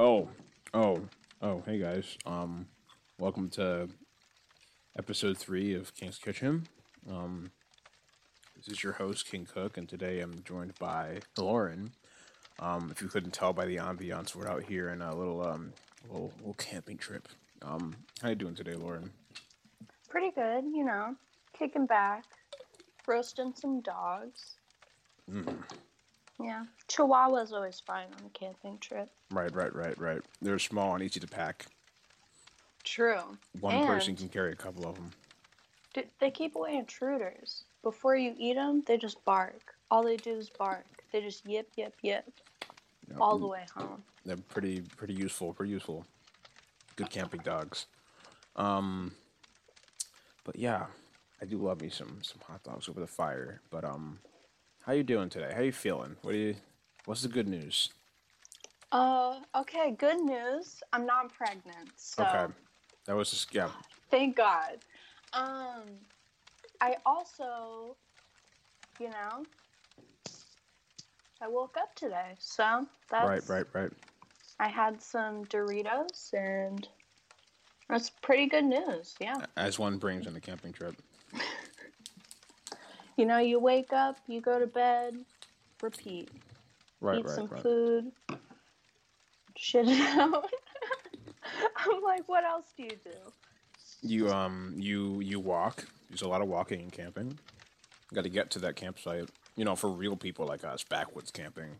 Oh, oh, oh! Hey guys. Um, welcome to episode three of King's Kitchen. Um, this is your host King Cook, and today I'm joined by Lauren. Um, if you couldn't tell by the ambiance, we're out here in a little um little, little camping trip. Um, how you doing today, Lauren? Pretty good, you know, kicking back, roasting some dogs. Mm. Yeah, Chihuahua's always fine on a camping trip. Right, right, right, right. They're small and easy to pack. True. One person can carry a couple of them. D- They keep away intruders. Before you eat them, they just bark. All they do is bark. They just yip, yip, yip all the way home. They're pretty pretty useful, pretty useful. Good camping dogs. Um but yeah, I do love me some some hot dogs over the fire. But um how you doing today? How you feeling? What do you what's the good news? Uh, okay, good news. I'm not pregnant, so Okay. That was just yeah. thank God. Um, I also, you know, I woke up today, so that's Right, right, right. I had some Doritos, and that's pretty good news. Yeah, As one brings on a camping trip. you know, you wake up, you go to bed, repeat, Right, eat right, some right. food, shit it out. I'm like, what else do you do? You um you you walk. There's a lot of walking and camping. Got to get to that campsite. You know, for real people like us, backwoods camping.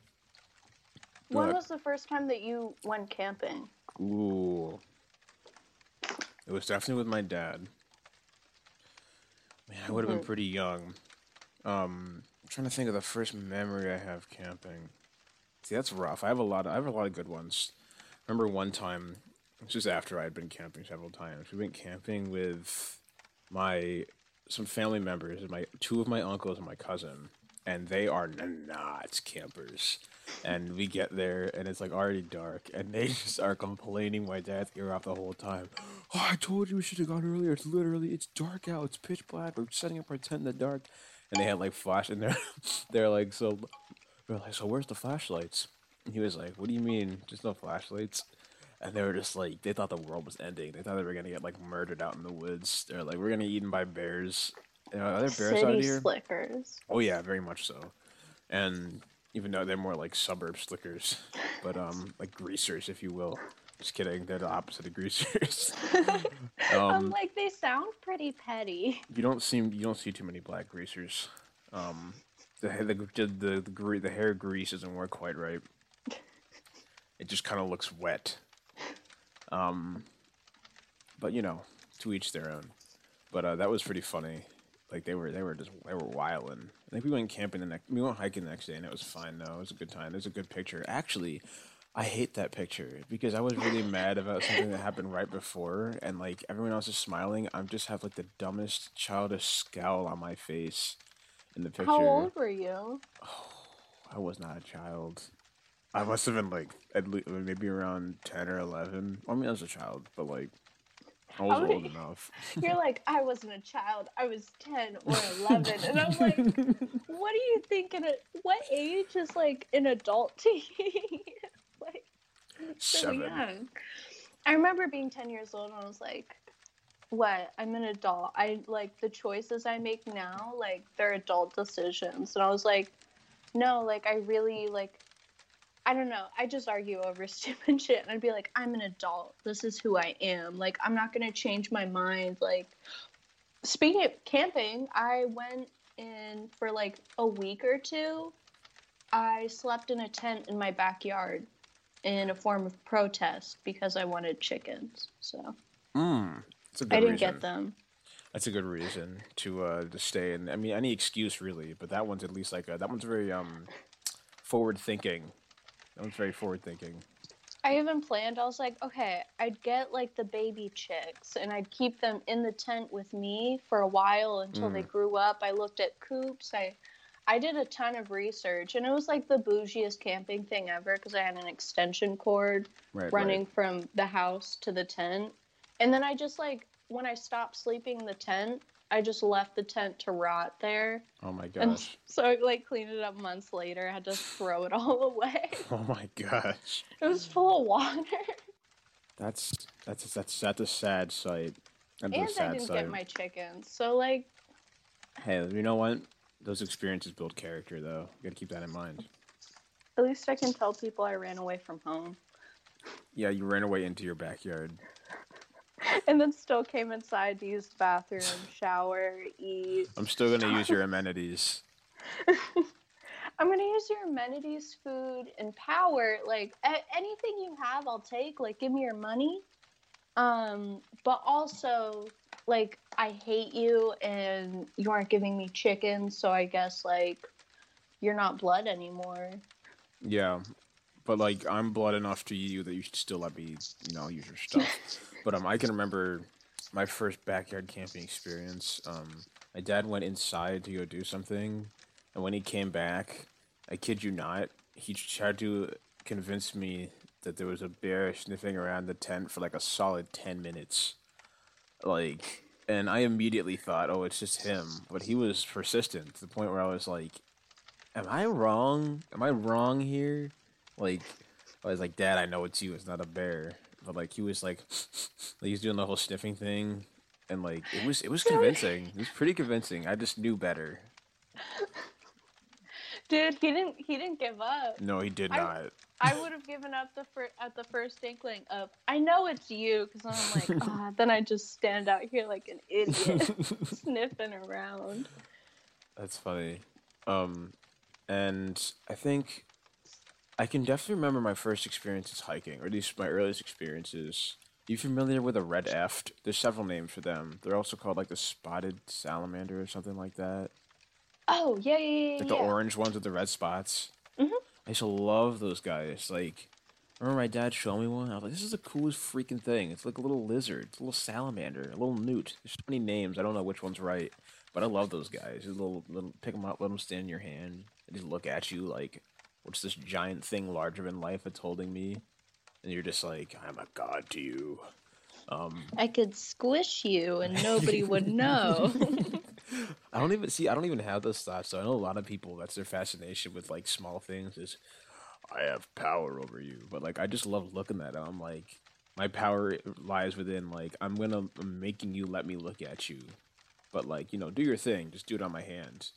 When ahead. was the first time that you went camping? Ooh. It was definitely with my dad. Man, I would have been Mhm. pretty young. Um, I'm trying to think of the first memory I have camping. See, that's rough. I have a lot. Of, I have a lot of good ones. Remember one time, this was just after I had been camping several times. We went camping with my some family members, and my two of my uncles and my cousin, and they are not campers. And we get there, and it's like already dark, and they just are complaining my dad's ear off the whole time. Oh, I told you we should have gone earlier. It's literally it's dark out. It's pitch black. We're setting up our tent in the dark, and they had like flash, and they're they're like so. They're like, so where's the flashlights? And he was like, what do you mean? Just no flashlights? And they were just like, they thought the world was ending. They thought they were gonna get like murdered out in the woods. They're like, we're gonna get eaten by bears. You know, are there bears out City here? slickers. Oh yeah, very much so. And even though they're more like suburb slickers, but um, like greasers, if you will. Just kidding. They're the opposite of greasers. I'm um, like, they sound pretty petty. you don't seem you don't see too many black greasers. Um, the the the the, the, gre- the hair grease doesn't work quite right. It just kind of looks wet. Um, but you know, to each their own. But uh, that was pretty funny. Like they were they were just they were wilding. I think we went camping the next we went hiking the next day and it was fine though. It was a good time. There's a good picture. Actually, I hate that picture because I was really mad about something that happened right before and like everyone else is smiling. I'm just have like the dumbest childish scowl on my face in the picture. How old were you? Oh, I was not a child. I must have been like at least maybe around ten or eleven. I mean, I was a child, but like I was old enough. You're like, I wasn't a child. I was 10 or 11. And I'm like, what do you think? In a, what age is like an adult to you? like, so Seven. young. I remember being 10 years old and I was like, what? I'm an adult. I like the choices I make now, like they're adult decisions. And I was like, no, like I really like I don't know. I just argue over stupid shit and I'd be like, I'm an adult. This is who I am. Like I'm not gonna change my mind. Like speaking of camping, I went in for like a week or two. I slept in a tent in my backyard in a form of protest because I wanted chickens. So Mm, I didn't reason. get them. That's a good reason to uh to stay. And I mean, any excuse really, but that one's at least like a, that one's very um forward thinking. That one's very forward thinking. I even planned, I was like, okay, I'd get like the baby chicks and I'd keep them in the tent with me for a while until they Mm. grew up. I looked at coops. I I did a ton of research and it was like the bougiest camping thing ever because I had an extension cord Right. running from the house to the tent. And then I just like when I stopped sleeping in the tent, I just left the tent to rot there. Oh my And gosh. so I like cleaned it up months later. I had to throw it all away. Oh my gosh. It was full of water. That's that's that's that's a sad sight. That's and I didn't sight. get my chickens. So like Hey, you know what? Those experiences build character, though. You gotta keep that in mind. at least I can tell people I ran away from home. Yeah, you ran away into your backyard. And then still came inside to use the bathroom, shower, eat. I'm still gonna use your amenities. I'm gonna use your amenities, food, and power. Like a- anything you have, I'll take. Like, give me your money. Um, but also, like, I hate you, and you aren't giving me chicken. So I guess like, you're not blood anymore. Yeah, but like I'm blood enough to you that you should still let me, you know, use your stuff. but um, I can remember my first backyard camping experience. Um, my dad went inside to go do something, and when he came back, I kid you not, he tried to convince me that there was a bear sniffing around the tent for like a solid ten minutes. Like, and I immediately thought, oh, it's just him. But he was persistent to the point where I was like, am I wrong? Am I wrong here? Like, I was like, Dad, I know it's you. It's not a bear. But like, he was like, he was doing the whole sniffing thing, and like, it was it was convincing. It was pretty convincing. I just knew better. Dude, he didn't. He didn't give up. No, he did I- not. I would have given up the fir- at the first inkling of I know it's you because I'm like ah. Then I just stand out here like an idiot sniffing around. That's funny. Um, and I think I can definitely remember my first experiences hiking, or at least my earliest experiences. You familiar with a red eft? There's several names for them. They're also called like the spotted salamander or something like that. Oh yeah yeah yeah. Like yeah. the orange ones with the red spots. Mhm. I used to love those guys. Like, I remember my dad showing me one. I was like, "This is the coolest freaking thing." It's like a little lizard, it's a little salamander, a little newt. There's so many names. I don't know which one's right, but I love those guys. Just little, little, pick them up, let them stand in your hand, and just look at you like, "What's this giant thing larger than life that's holding me?" And you're just like, "I'm a god to you." Um, I could squish you and nobody would know. I don't even see. I don't even have those thoughts. So I know a lot of people. That's their fascination with like small things. Is I have power over you, but like I just love looking at it. I'm like, my power lies within like I'm gonna I'm making you let me look at you, but like you know, do your thing. Just do it on my hand.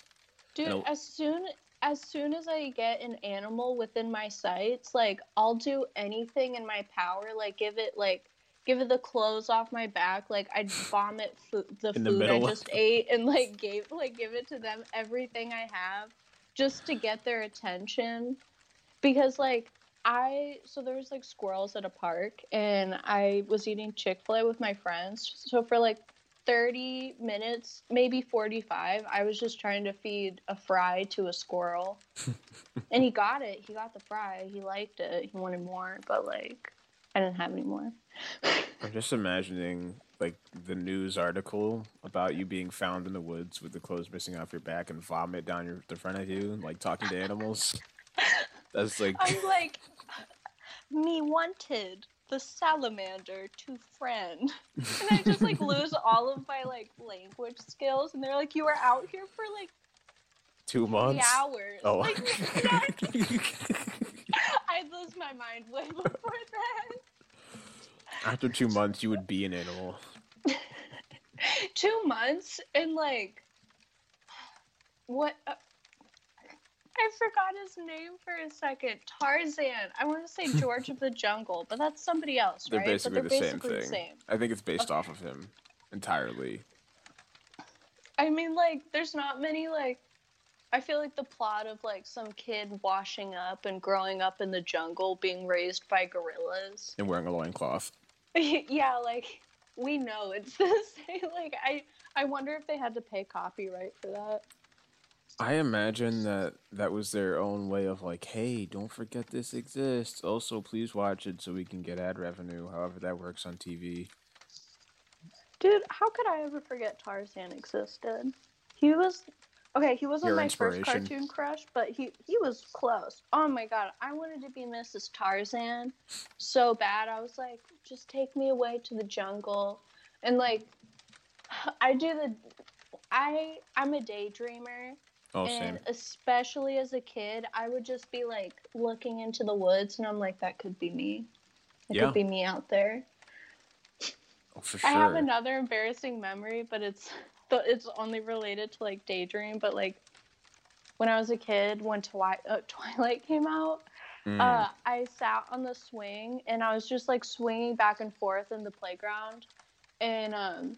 Dude, as soon as soon as I get an animal within my sights, like I'll do anything in my power, like give it like give it the clothes off my back, like I'd vomit fo- the In the food I just ate and like gave like give it to them everything I have just to get their attention because like I so there was like squirrels at a park and I was eating Chick-fil-A with my friends. So for like 30 minutes, maybe 45, I was just trying to feed a fry to a squirrel. and he got it. He got the fry. He liked it. He wanted more, but like I didn't have any more. I'm just imagining like the news article about you being found in the woods with the clothes missing off your back and vomit down your the front of you, like talking to animals. That's like I'm like me wanted the salamander to friend. And I just like lose all of my like language skills and they're like you were out here for like two months. hours. Oh. Like, I'd lose my mind way before that. After two months, you would be an animal. Two months and like what? Uh, I forgot his name for a second. Tarzan. I want to say George of the Jungle, but that's somebody else, They're right? basically but the they're same basically thing. the same. I think it's based Okay. off of him entirely. I mean, like, there's not many like. I feel like the plot of like some kid washing up and growing up in the jungle, being raised by gorillas. And wearing a loincloth. yeah, like we know it's the same. Like I, I wonder if they had to pay copyright for that. I imagine that that was their own way of like, hey, don't forget this exists. Also, please watch it so we can get ad revenue. However, that works on TV. Dude, how could I ever forget Tarzan existed? He was okay. He wasn't Your my first cartoon crush, but he he was close. Oh my god, I wanted to be Mrs. Tarzan so bad. I was like, just take me away to the jungle, and like I do the I I'm a daydreamer. Oh, and same. especially as a kid, I would just be like looking into the woods and I'm like, that could be me. It Yeah. could be me out there. Oh, for sure. I have another embarrassing memory, but it's but it's only related to like daydream. But like when I was a kid, when Twi- uh, Twilight came out, Mm. uh, I sat on the swing and I was just like swinging back and forth in the playground, and um,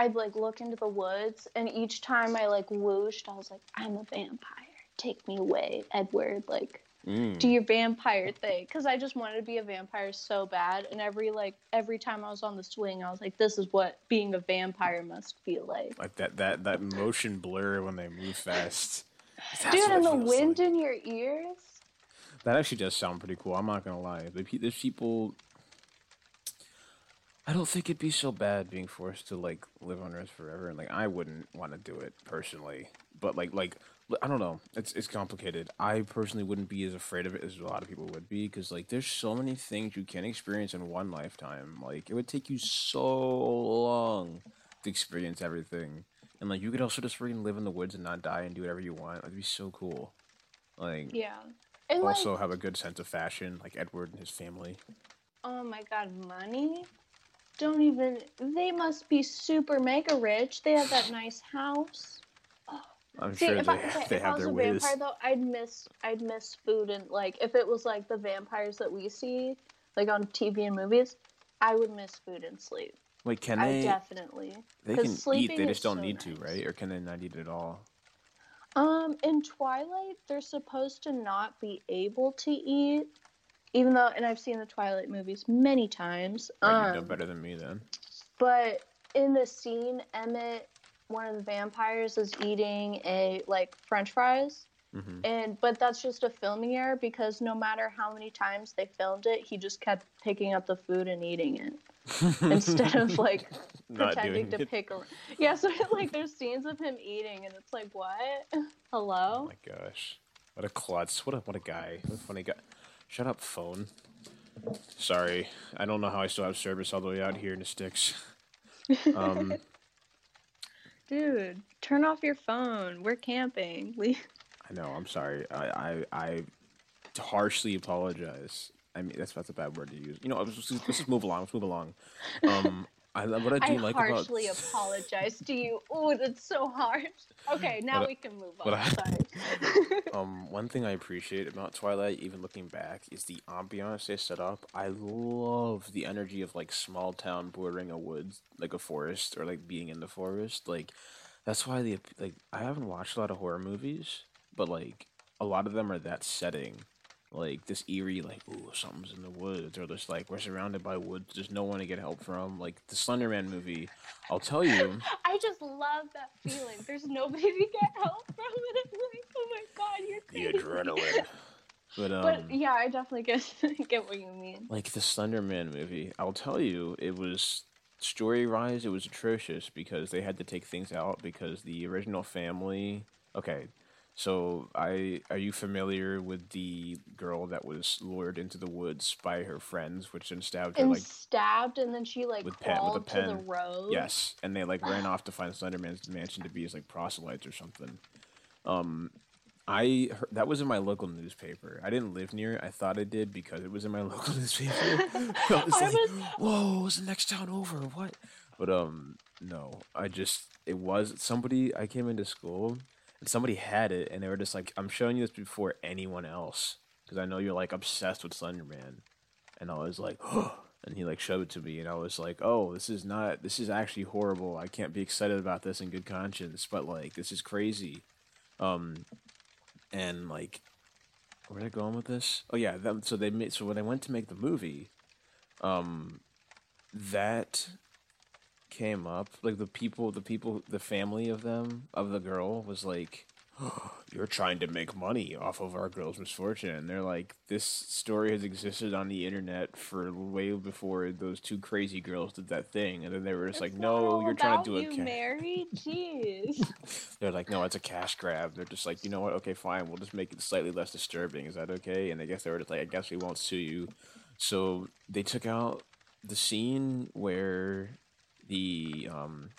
I'd like look into the woods, and each time I like whooshed, I was like, "I'm a vampire. Take me away, Edward." Like Mm. do your vampire thing because i just wanted to be a vampire so bad and every like every time i was on the swing i was like this is what being a vampire must feel like like that that that motion blur when they move fast. Dude and the wind like. in your ears That actually does sound pretty cool. I'm not gonna lie. The There's people. I don't think it'd be so bad being forced to like live on Earth forever, and like I wouldn't want to do it personally. But like like I don't know. It's it's complicated. I personally wouldn't be as afraid of it as a lot of people would be, because like there's so many things you can experience in one lifetime. Like it would take you so long to experience everything, and like you could also just freaking live in the woods and not die and do whatever you want. It'd be so cool. Like yeah and also like have a good sense of fashion, like Edward and his family. oh my god money don't even they must be super mega rich they have that nice house I'm See, sure if they, I, okay, they if I have was their a ways. vampire though, I'd miss I'd miss food and like if it was like the vampires that we see like on TV and movies, I would miss food and sleep. Wait, can I they? definitely. They can eat. They just don't so need to, right? Or can they not eat at all? Um, in Twilight, they're supposed to not be able to eat, even though, and I've seen the Twilight movies many times. Right, you know Um, better than me then. But in the scene, Emmett, one of the vampires, is eating a like French fries. hmm and but that's just a filming error because no matter how many times they filmed it he just kept picking up the food and eating it instead of like pretending to it. pick a yeah so like there's scenes of him eating and it's like what Oh hello my gosh, what a klutz! What a what a guy! What a funny guy! Shut up, phone. Sorry, I don't know how I still have service all the way out here in the sticks. Um, dude turn off your phone we're camping we I know. I'm sorry. I I, I harshly apologize. I mean, that's that's a bad word to use. You know, let's just, let's just move along. Let's move along. Um, I what I I do like harshly about apologize to you. Oh, that's so hard. Okay, now But we can move on. I- Sorry. Um, one thing I appreciate about Twilight, even looking back, is the ambiance they set up. I love the energy of like small town bordering a woods, like a forest, or like being in the forest. Like that's why the like I haven't watched a lot of horror movies, but like a lot of them are that setting. Like this eerie, like ooh, something's in the woods, or just like we're surrounded by woods. There's no one to get help from. Like the Slender Man movie, I'll tell you. I just love that feeling. There's nobody to get help from, and I'm like, oh my god, you're the adrenaline. But um, But yeah, I definitely get get what you mean. like the Slender Man movie, I'll tell you, it was story wise, it was atrocious because they had to take things out because the original family. Okay, so I are you familiar with the girl that was lured into the woods by her friends, which then stabbed her And like stabbed, and then she like With pen- with a crawled to the pen. road. yes, and they like ran off to find Slenderman's mansion to be his like proselytes or something. Um, I heard, that was in my local newspaper. I didn't live near it. I thought I did because it was in my local newspaper. I was I like, was- "Whoa, it's the next town over? What?" But um, no. I just it was somebody. I came into school and somebody had it, and they were just like, "I'm showing you this before anyone else because I know you're like obsessed with Slenderman." And I was like, oh, and he like showed it to me, and I was like, "Oh, this is not. This is actually horrible. I can't be excited about this in good conscience, but like, this is crazy." Um, and like, where are they going with this? Oh yeah, so they made so when I went to make the movie, um, that came up like the people, the people, the family of them of the girl was like, "You're trying to make money off of our girl's misfortune," and they're like, "This story has existed on the internet for way before those two crazy girls did that thing," and then they were just like, It's not "No, you're trying to do a you, ca- Mary. Jeez. they're like, no, it's a cash grab. They're just like, you know what? Okay, fine. We'll just make it slightly less disturbing. Is that okay? And I guess they were just like, I guess we won't sue you. So they took out the scene where the um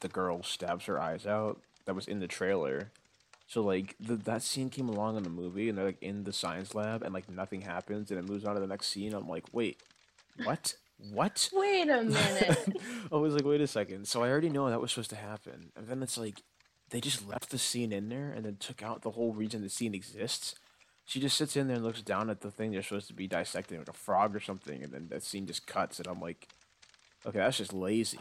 the girl stabs her eyes out that was in the trailer. So like the, that scene came along in the movie, and they're like in the science lab, and like nothing happens, and it moves on to the next scene. I'm like, wait, what? What? Wait a minute. I was like, wait a second. So I already know that was supposed to happen, and then it's like they just left the scene in there, and then took out the whole reason the scene exists. She just sits in there and looks down at the thing they're supposed to be dissecting, like a frog or something, and then that scene just cuts, and I'm like, okay, that's just lazy.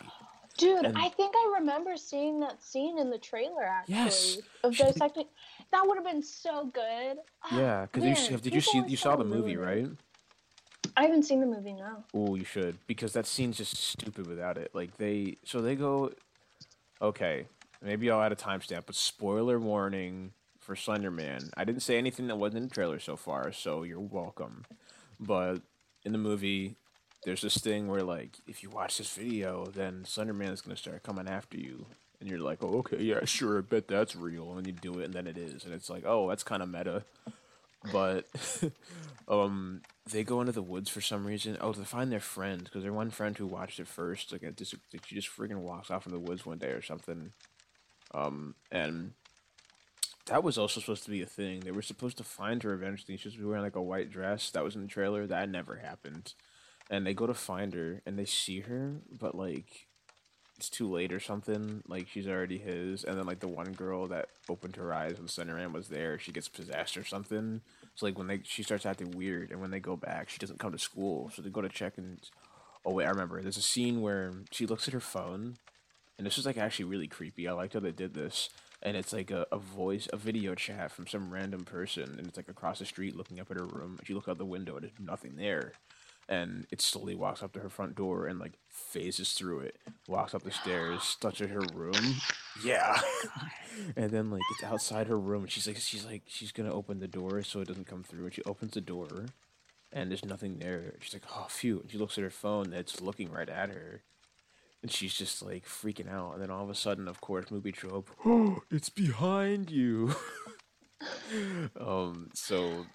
Dude, And- I think I remember seeing that scene in the trailer actually Yes. of She- dissecting. That would have been so good. Ah, Yeah, because you did you see you saw try the movie, right? I haven't seen the movie now. Oh, you should because that scene's just stupid without it. Like they, so they go. Okay, maybe I'll add a timestamp, but spoiler warning for Slenderman. I didn't say anything that wasn't in the trailer so far, so you're welcome. But in the movie, there's this thing where like if you watch this video, then Slenderman is gonna start coming after you, and you're like, oh, okay, yeah, sure, I bet that's real, and you do it, and then it is, and it's like, oh, that's kind of meta. But um, they go into the woods for some reason. Oh, to find their friend because their one friend who watched it first, like, it just, like she just freaking walks off in the woods one day or something. Um, and that was also supposed to be a thing. They were supposed to find her eventually. She was wearing like a white dress. That was in the trailer. That never happened. And they go to find her and they see her, but like it's too late or something. Like she's already his. And then like the one girl that opened her eyes when Slenderman was there, she gets possessed or something. So like when they she starts acting weird, and when they go back, she doesn't come to school. So they go to check and oh wait, I remember. There's a scene where she looks at her phone, and this is like actually really creepy. I liked how they did this. And it's like a, a voice, a video chat from some random person, and it's like across the street looking up at her room. She looks out the window, and there's nothing there. And it slowly walks up to her front door and like phases through it, walks up the stairs, touches her room. Yeah. and then like it's outside her room, and she's like, she's like, she's gonna open the door so it doesn't come through. And she opens the door, and there's nothing there. She's like, oh, phew. And she looks at her phone that's looking right at her. And she's just like freaking out. And then all of a sudden, of course, movie trope, oh, it's behind you. um, so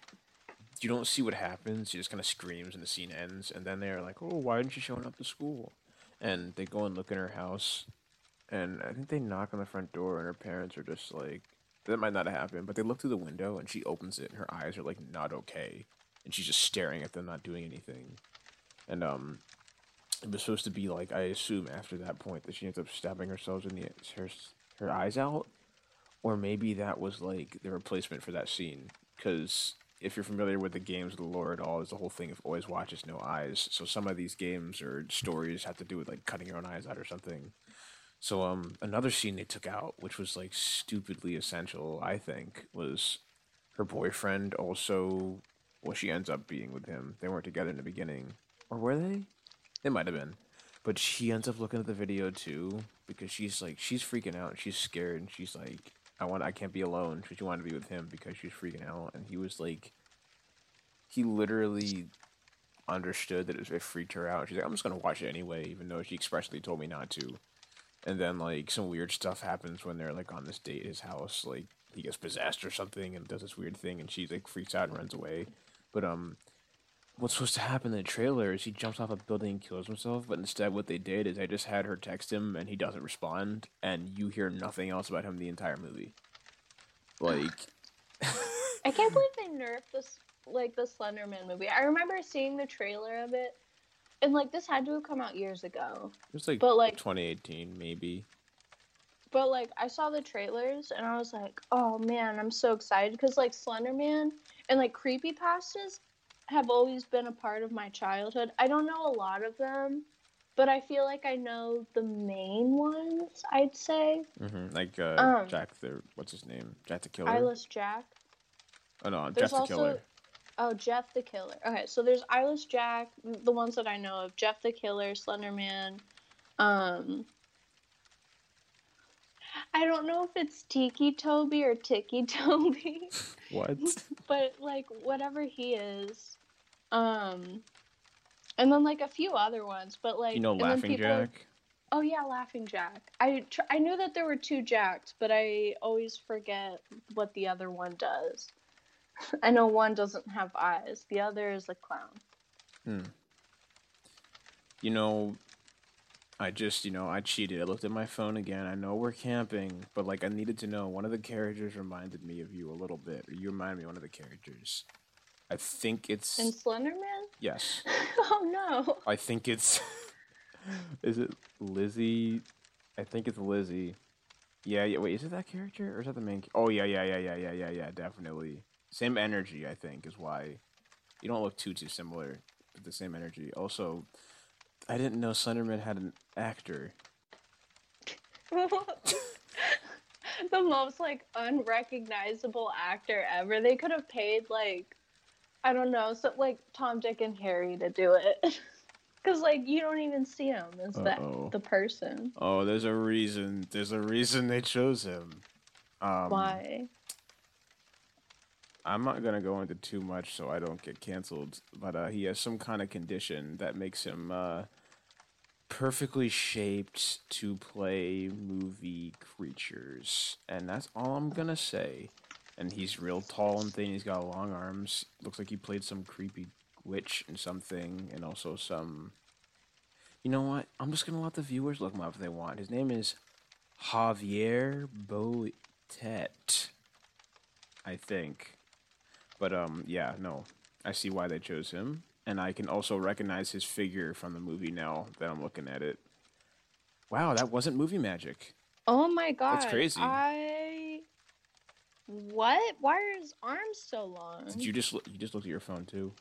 you don't see what happens. She just kind of screams and the scene ends. And then they're like, oh, why aren't you showing up to school? And they go and look in her house. And I think they knock on the front door, and her parents are just like, that might not have happened, but they look through the window and she opens it, and her eyes are like not okay. And she's just staring at them, not doing anything. And, um, it was supposed to be like I assume after that point that she ends up stabbing herself in the her her eyes out, or maybe that was like the replacement for that scene. Because if you're familiar with the games of the lore at all, is the whole thing of always watches no eyes. So some of these games or stories have to do with like cutting your own eyes out or something. So um another scene they took out, which was like stupidly essential, I think, was her boyfriend also well she ends up being with him. They weren't together in the beginning. Or were they? They might have been. But she ends up looking at the video too because she's like she's freaking out she's scared and she's like I want I can't be alone. She wanted to be with him because she's freaking out and he was like he literally understood that it, it freaked her out. She's like, I'm just gonna watch it anyway, even though she expressly told me not to. And then like some weird stuff happens when they're like on this date at his house, like he gets possessed or something and does this weird thing and she like freaks out and runs away. But um what's supposed to happen in the trailer is he jumps off a building and kills himself, but instead what they did is they just had her text him and he doesn't respond and you hear nothing else about him the entire movie. Like I can't believe they nerfed this like the Slenderman movie. I remember seeing the trailer of it, and like this had to have come out years ago. it was like But, like- 2018 maybe. But like I saw the trailers and I was like, oh man, I'm so excited because like Slenderman and like creepy pastas have always been a part of my childhood. I don't know a lot of them, but I feel like I know the main ones. I'd say hmm Like uh, Um, Jack the what's his name? Jack the Killer. Eyeless Jack. oh no, Jeff There's the also Killer. oh Jeff the Killer. Okay, so there's Eyeless Jack, the ones that I know of. Jeff the Killer, Slenderman. Um, I don't know if it's Tiki Toby or Tiki Toby. What? but like whatever he is um and then like a few other ones but like you know and Laughing people- Jack? oh yeah laughing jack i tr- i knew that there were two jacks but i always forget what the other one does i know one doesn't have eyes the other is a clown Hmm. You know, I just, you know, I cheated. I looked at my phone again. I know we're camping, but like I needed to know one of the characters reminded me of you a little bit, or you remind me of one of the characters. I think it's In Slenderman? yes. oh no. I think it's is it Lizzie? I think it's Lizzie. Yeah, yeah. Wait, is it that character or is that the main? Oh yeah, yeah, yeah, yeah, yeah, yeah, yeah. Definitely same energy. I think is why you don't look too too similar, but the same energy. Also, I didn't know Slenderman had an actor. the most like unrecognizable actor ever. They could have paid like I don't know, so like Tom, Dick, and Harry to do it. Cause like you don't even see him as the the person. Oh, there's a reason. There's a reason they chose him. Um, Why? I'm not gonna go into too much so I don't get canceled. But uh, he has some kind of condition that makes him uh, perfectly shaped to play movie creatures, and that's all I'm gonna say. And he's real tall and thin. He's got long arms. Looks like he played some creepy witch and something, and also some. You know what? I'm just gonna let the viewers look him up if they want. His name is Javier Botet, I think. But um, yeah, no, I see why they chose him, and I can also recognize his figure from the movie now that I'm looking at it. Wow, that wasn't movie magic. Oh my god. That's crazy. I what? Why are his arms so long? Did you just you just looked at your phone too?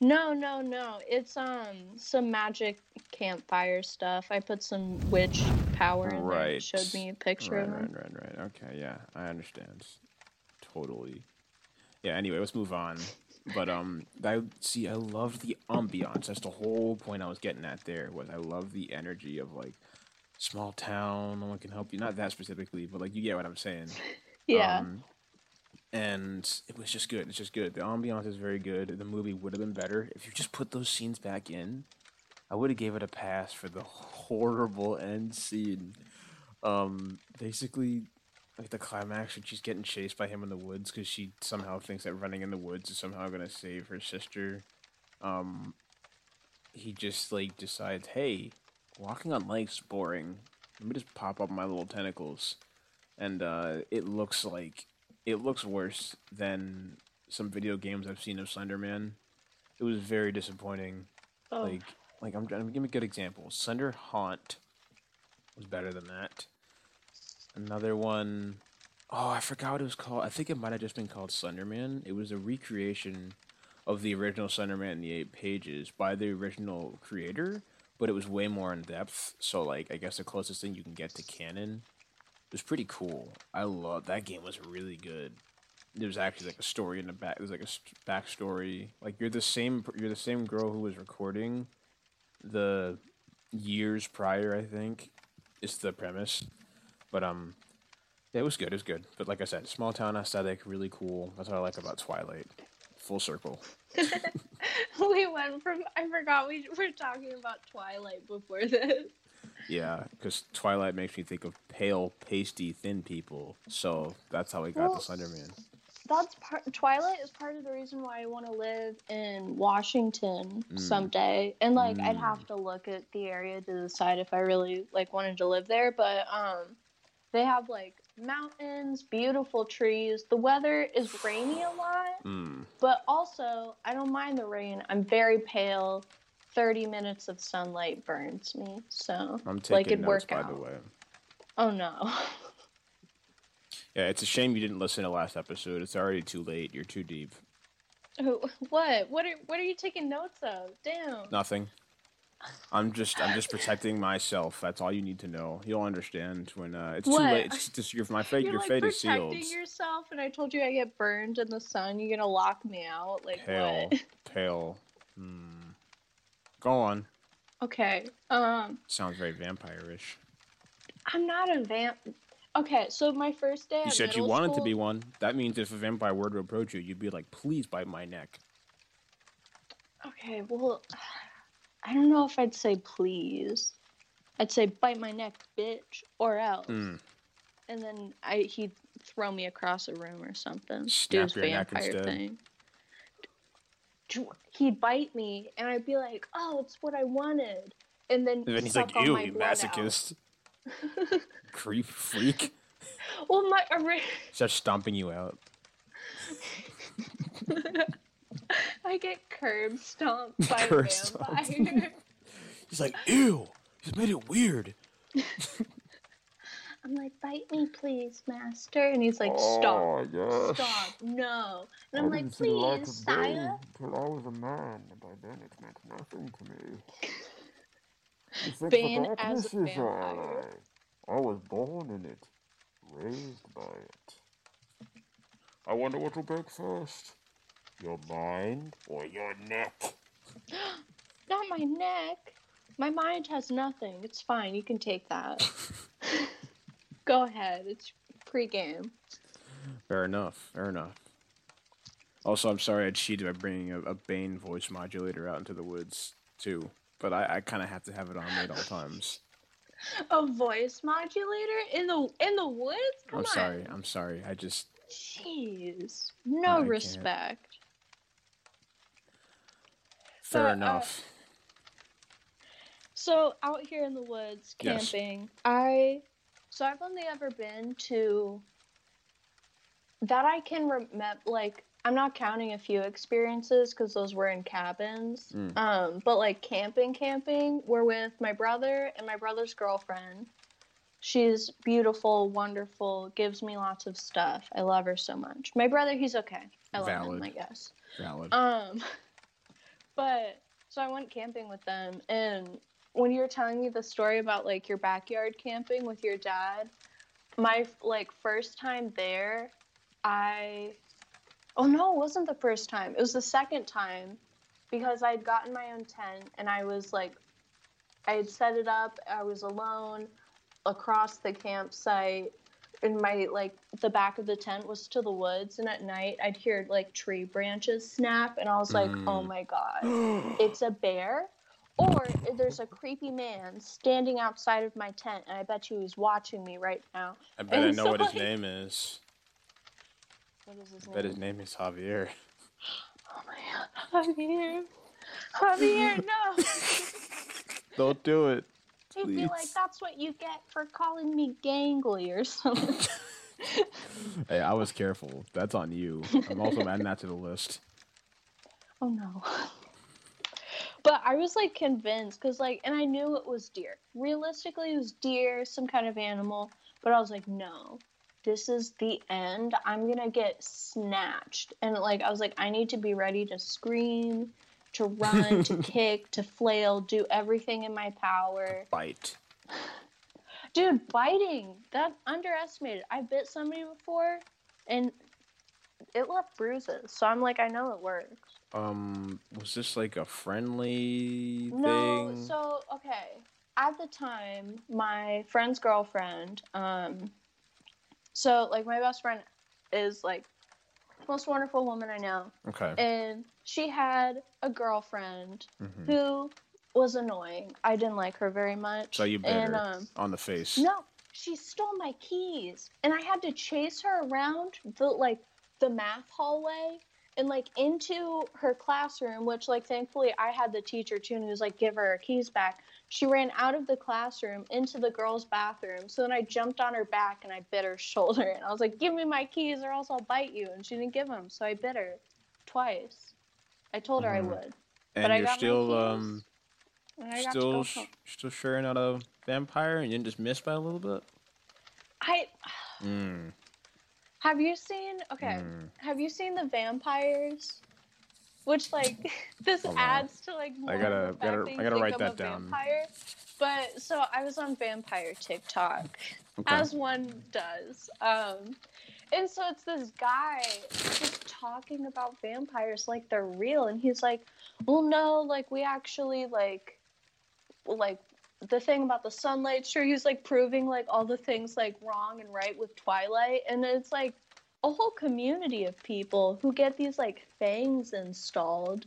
No, no, no. It's um some magic campfire stuff. I put some witch power in there. Right. It showed me a picture Right, of right, right, right. Okay, yeah, I understand. Totally. Yeah. Anyway, let's move on. But um, I see. I love the ambiance. That's the whole point I was getting at. There was I love the energy of like small town. No one can help you. Not that specifically, but like you get what I'm saying. Yeah. Um, and it was just good. It's just good. The ambiance is very good. The movie would have been better if you just put those scenes back in. I would have gave it a pass for the horrible end scene. Um, basically, like the climax when she's getting chased by him in the woods because she somehow thinks that running in the woods is somehow gonna save her sister. Um, he just like decides, hey, walking on lakes boring. Let me just pop up my little tentacles, and uh, it looks like it looks worse than some video games I've seen of Slenderman. It was very disappointing. oh. Like, like I'm to give me a good example. Slender Haunt was better than that. Another one, oh, I forgot what it was called. I think it might have just been called Slenderman. It was a recreation of the original Slenderman in the eight pages by the original creator, but it was way more in depth. So, like, I guess the closest thing you can get to canon it was pretty cool. I love that game. Was really good. There was actually like a story in the back. There's like a st- backstory. Like you're the same. You're the same girl who was recording the years prior. I think is the premise. But um, yeah, it was good. It was good. But like I said, small town aesthetic, really cool. That's what I like about Twilight. Full circle. we went from I forgot we were talking about Twilight before this. Yeah, because Twilight makes me think of pale, pasty, thin people. So that's how we got Well, to Slenderman. That's part Twilight is part of the reason why I want to live in Washington Mm. someday. And like I'd Mm. have to look at the area to decide if I really like wanted to live there, but um they have like mountains, beautiful trees. The weather is rainy a lot, Mm. but also I don't mind the rain. I'm very pale. 30 minutes of sunlight burns me. So I'm taking like it'd notes, by out. the way. Oh no. Yeah, it's a shame you didn't listen to last episode. It's already too late. You're too deep. What? What are what are you taking notes of? Damn. Nothing. I'm just I'm just protecting myself. That's all you need to know. You'll understand when uh, it's too What? late. It's just your my fate. You're your like fate is sealed. protecting yourself, and I told you I get burned in the sun. You're gonna lock me out, like Pale, what? pale. Hmm. Go on. Okay. Um, Sounds very vampire-ish. I'm not a vamp. Okay, so my first day. You said you wanted to be one. That means if a vampire were to approach you, you'd be like, "Please bite my neck." Okay, well, I don't know if I'd say please. I'd say bite my neck, bitch, or else. Mm. And then I he'd throw me across a room or something. do his your vampire instead. thing. He'd bite me, and I'd be like, "Oh, it's what I wanted." and then And then he's like, "Ew, my you masochist, creep, freak." Well, my ori- Starts stomping you out. I get curb stomped by Curb a stomped. vampire. He's like, "Ew, he's made it weird." I'm like, bite me, please, master. And he's like, Oh, stop, yes. stop, no. And I I'm like, didn't see the light please, of day Saya. Till I was a man, and by then it meant nothing to me. You Bane as a is all vampire. I, I was born in it, raised by it. I wonder what will break first. Your mind or your neck? Not my neck. My mind has nothing. It's fine. You can take that. Go ahead. It's pre-game. Fair enough. Fair enough. Also, I'm sorry I cheated by bringing a, a Bane voice modulator out into the woods too. But I, I kind of have to have it on me at all times. A voice modulator in the in the woods? Come I'm on. sorry. I'm sorry. I just Jeez. I No can't. respect. Fair But, uh, enough. So out here in the woods Yes. camping, I so I've only ever been to that I can remember. Like I'm not counting a few experiences because those were in cabins. Mm. Um, but like camping, camping, we're with my brother and my brother's girlfriend. She's beautiful, wonderful, gives me lots of stuff. I love her so much. My brother, he's okay. I love Valid. him, I guess. Valid. Um, but so I went camping with them, and when you were telling me the story about like your backyard camping with your dad, my like first time there, I, oh no, it wasn't the first time. It was the second time, because I had gotten my own tent and I was like, I had set it up. I was alone across the campsite and my like the back of the tent was to the woods and at night i'd hear like tree branches snap and i was like oh Mm. my god it's a bear or there's a creepy man standing outside of my tent and i bet you he's watching me right now I bet I know so, what his like- name is. what is his I bet name his name is Javier. oh my god javier javier no Don't do it. He'd be like that's what you get for calling me gangly or something Hey, I was careful. That's on you. I'm also adding that to the list. Oh no. But I was like convinced because like, and I knew it was deer. Realistically, it was deer, some kind of animal. But I was like, no, this is the end. I'm gonna get snatched. And like, I was like, I need to be ready to scream, to run, to kick, to flail, do everything in my power. Bite. Dude, biting that underestimated. I bit somebody before, and it left bruises. So I'm like, I know it works. Um, was this like a friendly No, thing? so okay. At the time, my friend's girlfriend, um, so like my best friend is like most wonderful woman I know, okay. and she had a girlfriend Mhm. who was annoying. I didn't like her very much. So you bit and, her um, on the face. no, she stole my keys, and I had to chase her around the like the math hallway and like into her classroom. Which like thankfully I had the teacher too, and he was like, "Give her her keys back." She ran out of the classroom into the girls' bathroom. So then I jumped on her back and I bit her shoulder, and I was like, "Give me my keys, or else I'll bite you." And she didn't give them, so I bit her twice. I told her I Mhm. would. and but I you're still keys, um And I got to still sh- still sure you're a vampire and you didn't just miss by a little bit. I Mm. have you seen? Okay. Mm. Have you seen the vampires? Which like this Hold on. adds to like more I gotta- of the fact gotta- I gotta write that down. Vampire. But so I was on vampire TikTok, Okay. as one does. Um, and so it's this guy just talking about vampires like they're real, and he's like, "Well, no, like we actually like, like." The thing about the sunlight, sure, he's like proving like all the things like wrong and right with Twilight, and it's like a whole community of people who get these like fangs installed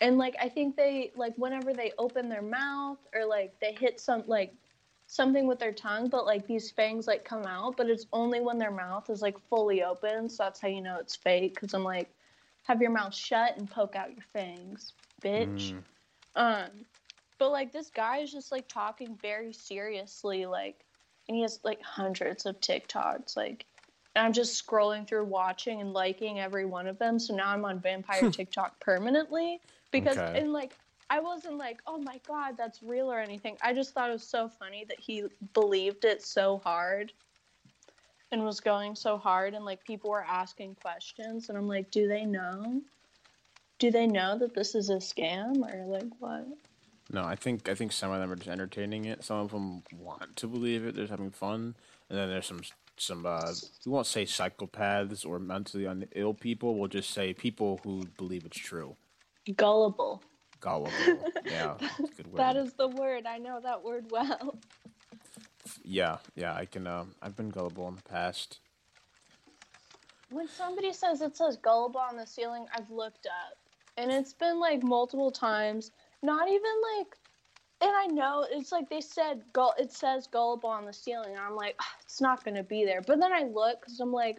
and like i think they like whenever they open their mouth or like they hit some like something with their tongue but like these fangs like come out but it's only when their mouth is like fully open so that's how you know it's fake because i'm like have your mouth shut and poke out your fangs bitch Mm. um But like this guy is just like talking very seriously, like, and he has like hundreds of TikToks, like, I'm just scrolling through, watching and liking every one of them. So now I'm on vampire hmm. TikTok permanently because, Okay. and like, I wasn't like, oh my god, that's real or anything. I just thought it was so funny that he believed it so hard and was going so hard, and like people were asking questions, and I'm like, do they know? Do they know that this is a scam or like what? No, I think I think some of them are just entertaining it. Some of them want to believe it. They're just having fun, and then there's some some uh, we won't say psychopaths or mentally ill people. We'll just say people who believe it's true. Gullible. Gullible. yeah, that's good word. That is the word. I know that word well. Yeah, yeah. I can. Um, I've been gullible in the past. When somebody says it says gullible on the ceiling, I've looked up. And it's been like multiple times. Not even like and I know it's like they said it says gullible on the ceiling. And I'm like, "Ah, it's not gonna be there. But then I look because I'm like,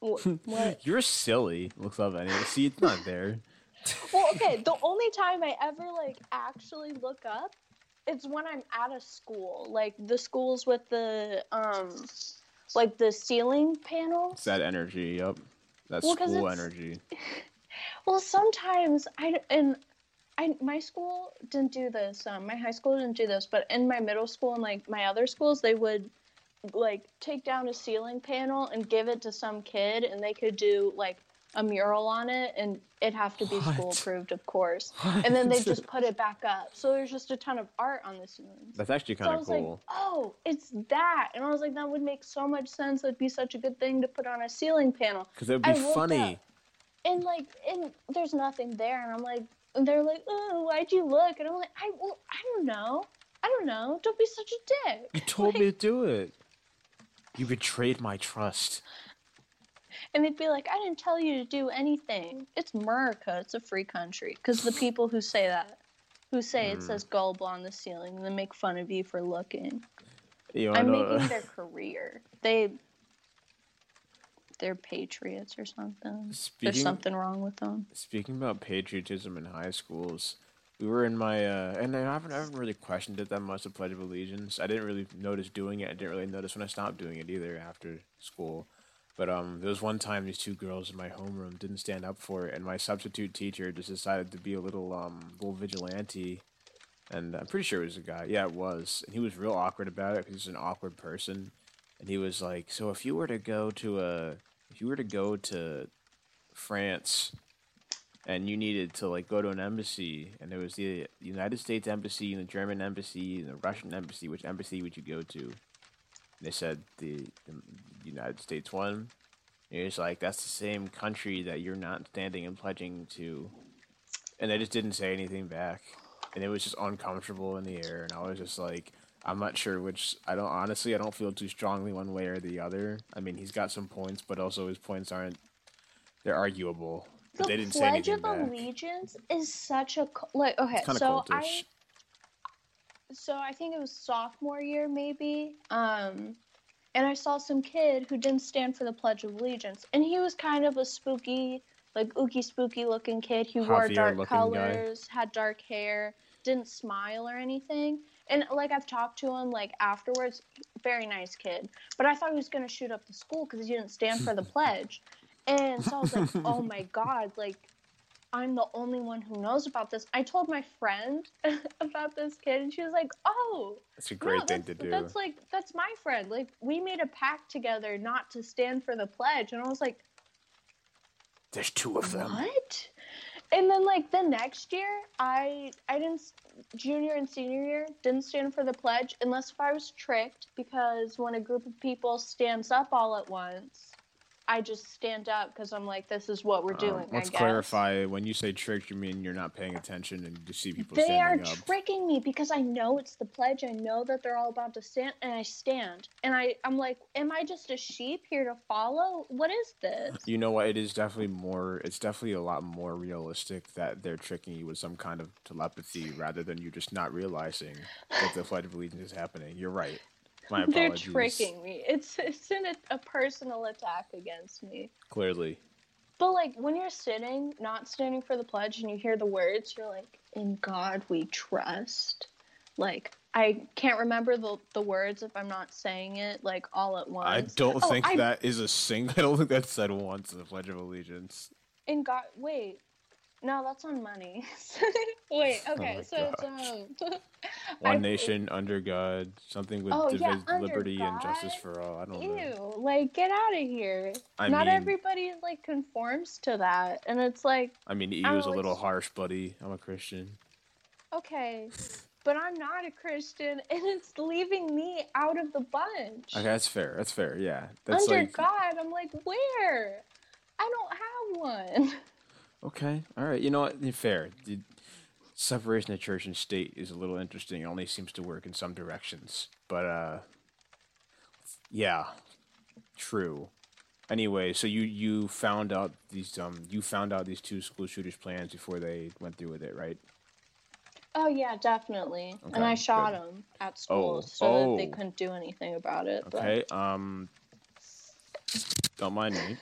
what? You're silly. Looks up anyway. See, it's not there. well, okay. The only time I ever like actually look up, it's when I'm at a school, like the schools with the um, like the ceiling panels. It's that energy. Yep. That Well, school energy. Well, sometimes I and I my school didn't do this. Um, my high school didn't do this, but in my middle school and like my other schools, they would like take down a ceiling panel and give it to some kid, and they could do like a mural on it, and it'd have to be school approved, of course. And then they just put it back up. So there's just a ton of art on the ceilings. That's actually So I kind of was cool. like, oh, it's that. And I was like, that would make so much sense. It'd be such a good thing to put on a ceiling panel. Because it would be looked funny. up, and like, and there's nothing there. And I'm like, and they're like, oh, why'd you look? And I'm like, I, well, I don't know. I don't know. Don't be such a dick. You told me to do it. You betrayed my trust. And they'd be like, I didn't tell you to do anything. It's America. It's a free country. Because the people who say that, who say Hmm. it says gullible on the ceiling, and then make fun of you for looking. You know, I'm making their career. They, they're patriots or something. There's something wrong with them. Speaking about patriotism in high schools, we were in my uh, and I haven't, I haven't really questioned it that much. The Pledge of Allegiance. I didn't really notice doing it. I didn't really notice when I stopped doing it either after school. But um, there was one time these two girls in my homeroom didn't stand up for it, and my substitute teacher just decided to be a little um, little vigilante. And I'm pretty sure it was a guy. Yeah, it was. And he was real awkward about it because he's an awkward person. And he was like, "So if you were to go to a, if you were to go to France and you needed to like go to an embassy and there was the United States embassy and the German embassy and the Russian embassy which embassy would you go to? And they said the, the United States one. And was like that's the same country that you're not standing and pledging to. And they just didn't say anything back. And it was just uncomfortable in the air. And I was just like I'm not sure which I don't honestly I don't feel too strongly one way or the other I mean he's got some points but also his points aren't they're arguable The they didn't Pledge anything of back. Allegiance is such a like okay. It's kind of So I so I think it was sophomore year maybe. Um, and I saw some kid who didn't stand for the Pledge of Allegiance, and he was kind of a spooky, like ooky spooky looking kid. He wore dark looking guy. colors, had dark hair, didn't smile or anything. And like I've talked to him like afterwards, very nice kid. But I thought he was gonna shoot up the school because he didn't stand for the pledge. And so I was like, oh my god, like I'm the only one who knows about this. I told my friend about this kid, and she was like, "Oh, It's a no, great thing to do. That's like that's my friend. Like we made a pact together not to stand for the pledge." And I was like, There's two of them. "What?" And then like the next year, I I didn't junior and senior year didn't stand for the pledge unless if I was tricked because when a group of people stands up all at once, I just stand up because I'm like, "This is what we're Um, doing." let's clarify. When you say tricked, you mean you're not paying attention and you see people They are up. tricking me because I know it's the pledge. I know that they're all about to stand, and I stand. And I, I'm like, am I just a sheep here to follow? What is this? you know what? It is definitely more. It's definitely a lot more realistic that they're tricking you with some kind of telepathy rather than you just not realizing that the Pledge of Allegiance is happening. You're right. My They're tricking me. It's it's in a, a personal attack against me. Clearly. But like when you're sitting, not standing for the pledge, and you hear the words, you're like, "In God we trust." like I can't remember the the words if I'm not saying it like all at once. I don't Oh, think I- that is a sing. I don't think that's said once in the Pledge of Allegiance. In God, wait, no, that's on money. wait, okay, Oh so it's um. One I- nation under God, something with Oh, yeah, divis- under liberty and justice for all. I don't know. Ew, like get out of here. I Not mean, everybody like conforms to that, and it's like I mean, EU is a little harsh, buddy. I'm a Christian. okay, but I'm not a Christian, and it's leaving me out of the bunch. Okay, that's fair. That's fair. Yeah, that's Under like God, I'm like, where? I don't have one. Okay. All right. You know what? Fair. The separation of church and state is a little interesting. It only seems to work in some directions, but uh, yeah, true. Anyway, so you you found out these um you found out these two school shooters plans before they went through with it, right? Oh yeah, definitely. and I shot good. them at school Oh, so that they oh. couldn't do anything about it. But Okay. Um, don't mind me.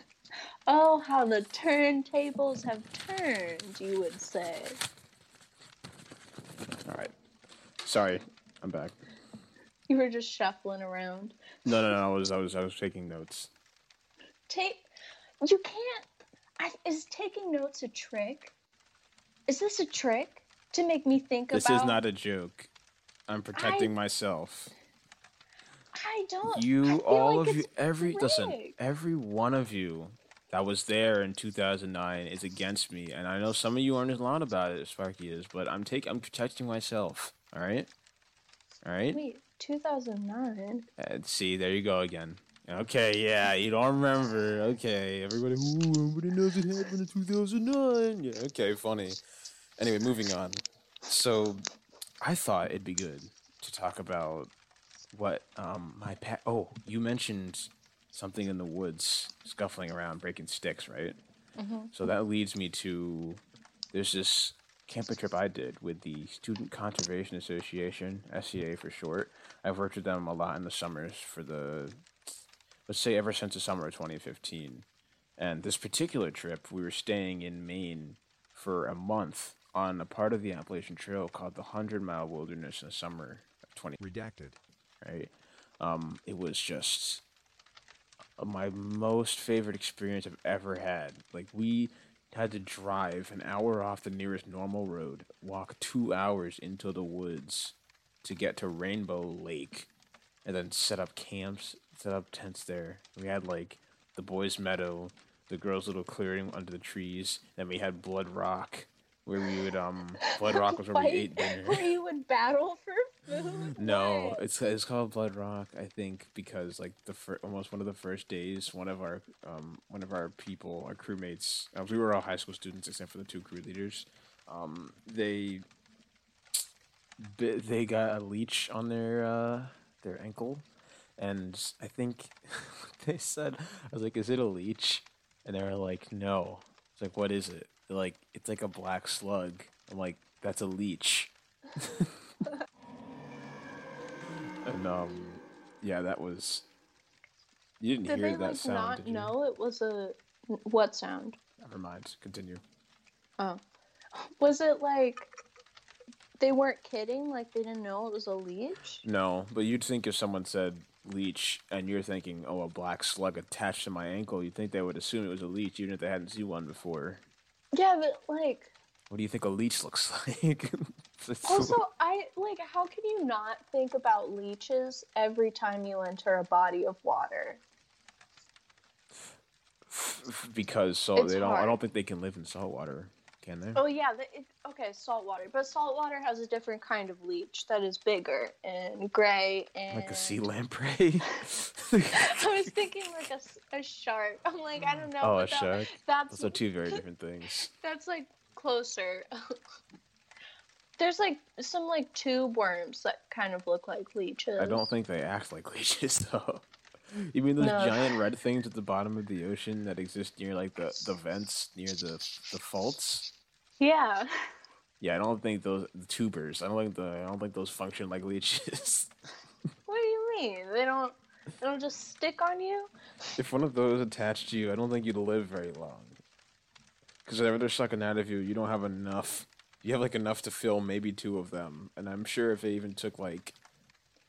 Oh, how the turntables have turned, you would say. All right. Sorry, I'm back. You were just shuffling around. No, no, no. I was, I was, I was taking notes. Take. You can't. I, is taking notes a trick? Is this a trick to make me think This about? is not a joke. I'm protecting myself. I don't. I You, feel all like of you, every listen, trick. every one of you that was there in 2009 is against me, and I know some of you aren't as loud about it as Sparky is, but I'm taking, I'm protecting myself. All right, all right. Wait, 2009. And see, there you go again. Okay, yeah, you don't remember. Okay, everybody, ooh, everybody knows it happened in 2009. Yeah, okay, funny. Anyway, moving on. So, I thought it'd be good to talk about what um my pet. Oh, you mentioned something in the woods, scuffling around, breaking sticks, right? So that leads me to there's this camping trip I did with the Student Conservation Association, SCA for short. I've worked with them a lot in the summers for the, let's say, ever since the summer of 2015. And this particular trip, we were staying in Maine for a month on a part of the Appalachian Trail called the Hundred Mile Wilderness in the summer of 20 Redacted. right? Um, it was just my most favorite experience I've ever had. Like we had to drive an hour off the nearest normal road, walk two hours into the woods to get to Rainbow Lake, and then set up camps, set up tents there. We had like the boys' meadow, the girls' little clearing under the trees. Then we had Blood Rock, where we would um Blood Rock was where we ate dinner. Where you would battle for? No, it's it's called Blood Rock, I think, because like the fir- almost one of the first days, one of our um one of our people, our crewmates, uh, we were all high school students except for the two crew leaders. Um, they they got a leech on their uh their ankle, and I think they said I was like, "Is it a leech?" And they were like, "No." It's like, "What is it?" They're like, "It's like a black slug." I'm like, "That's a leech." And um, yeah, that was. You didn't Did hear they that like sound, not did you? know it was a what sound? Never mind. Continue. Oh, was it like they weren't kidding? Like they didn't know it was a leech? No, but you'd think if someone said leech and you're thinking, oh, a black slug attached to my ankle, you'd think they would assume it was a leech, even if they hadn't seen one before. Yeah, but like What do you think a leech looks like? Also I like how can you not think about leeches every time you enter a body of water? because so It's they don't. I hard. don't think they can live in salt water, can they? Oh yeah, the, it, okay, salt water, but salt water has a different kind of leech that is bigger and gray and Like a sea lamprey. I was thinking like a, s- a shark. I'm like I don't mm. know. oh, a but that- shark. That's Those are two very different things. That's like closer. There's like some like tube worms that kind of look like leeches. I don't think they act like leeches though. You mean those No. giant red things at the bottom of the ocean that exist near like the, the vents near the the faults? Yeah. Yeah, I don't think those the tubers. I don't think the I don't think those function like leeches. What do you mean? They don't. They don't just stick on you. if one of those attached to you, I don't think you'd live very long. Because they're sucking out of you, you don't have enough you have like enough to fill maybe two of them, and I'm sure if they even took like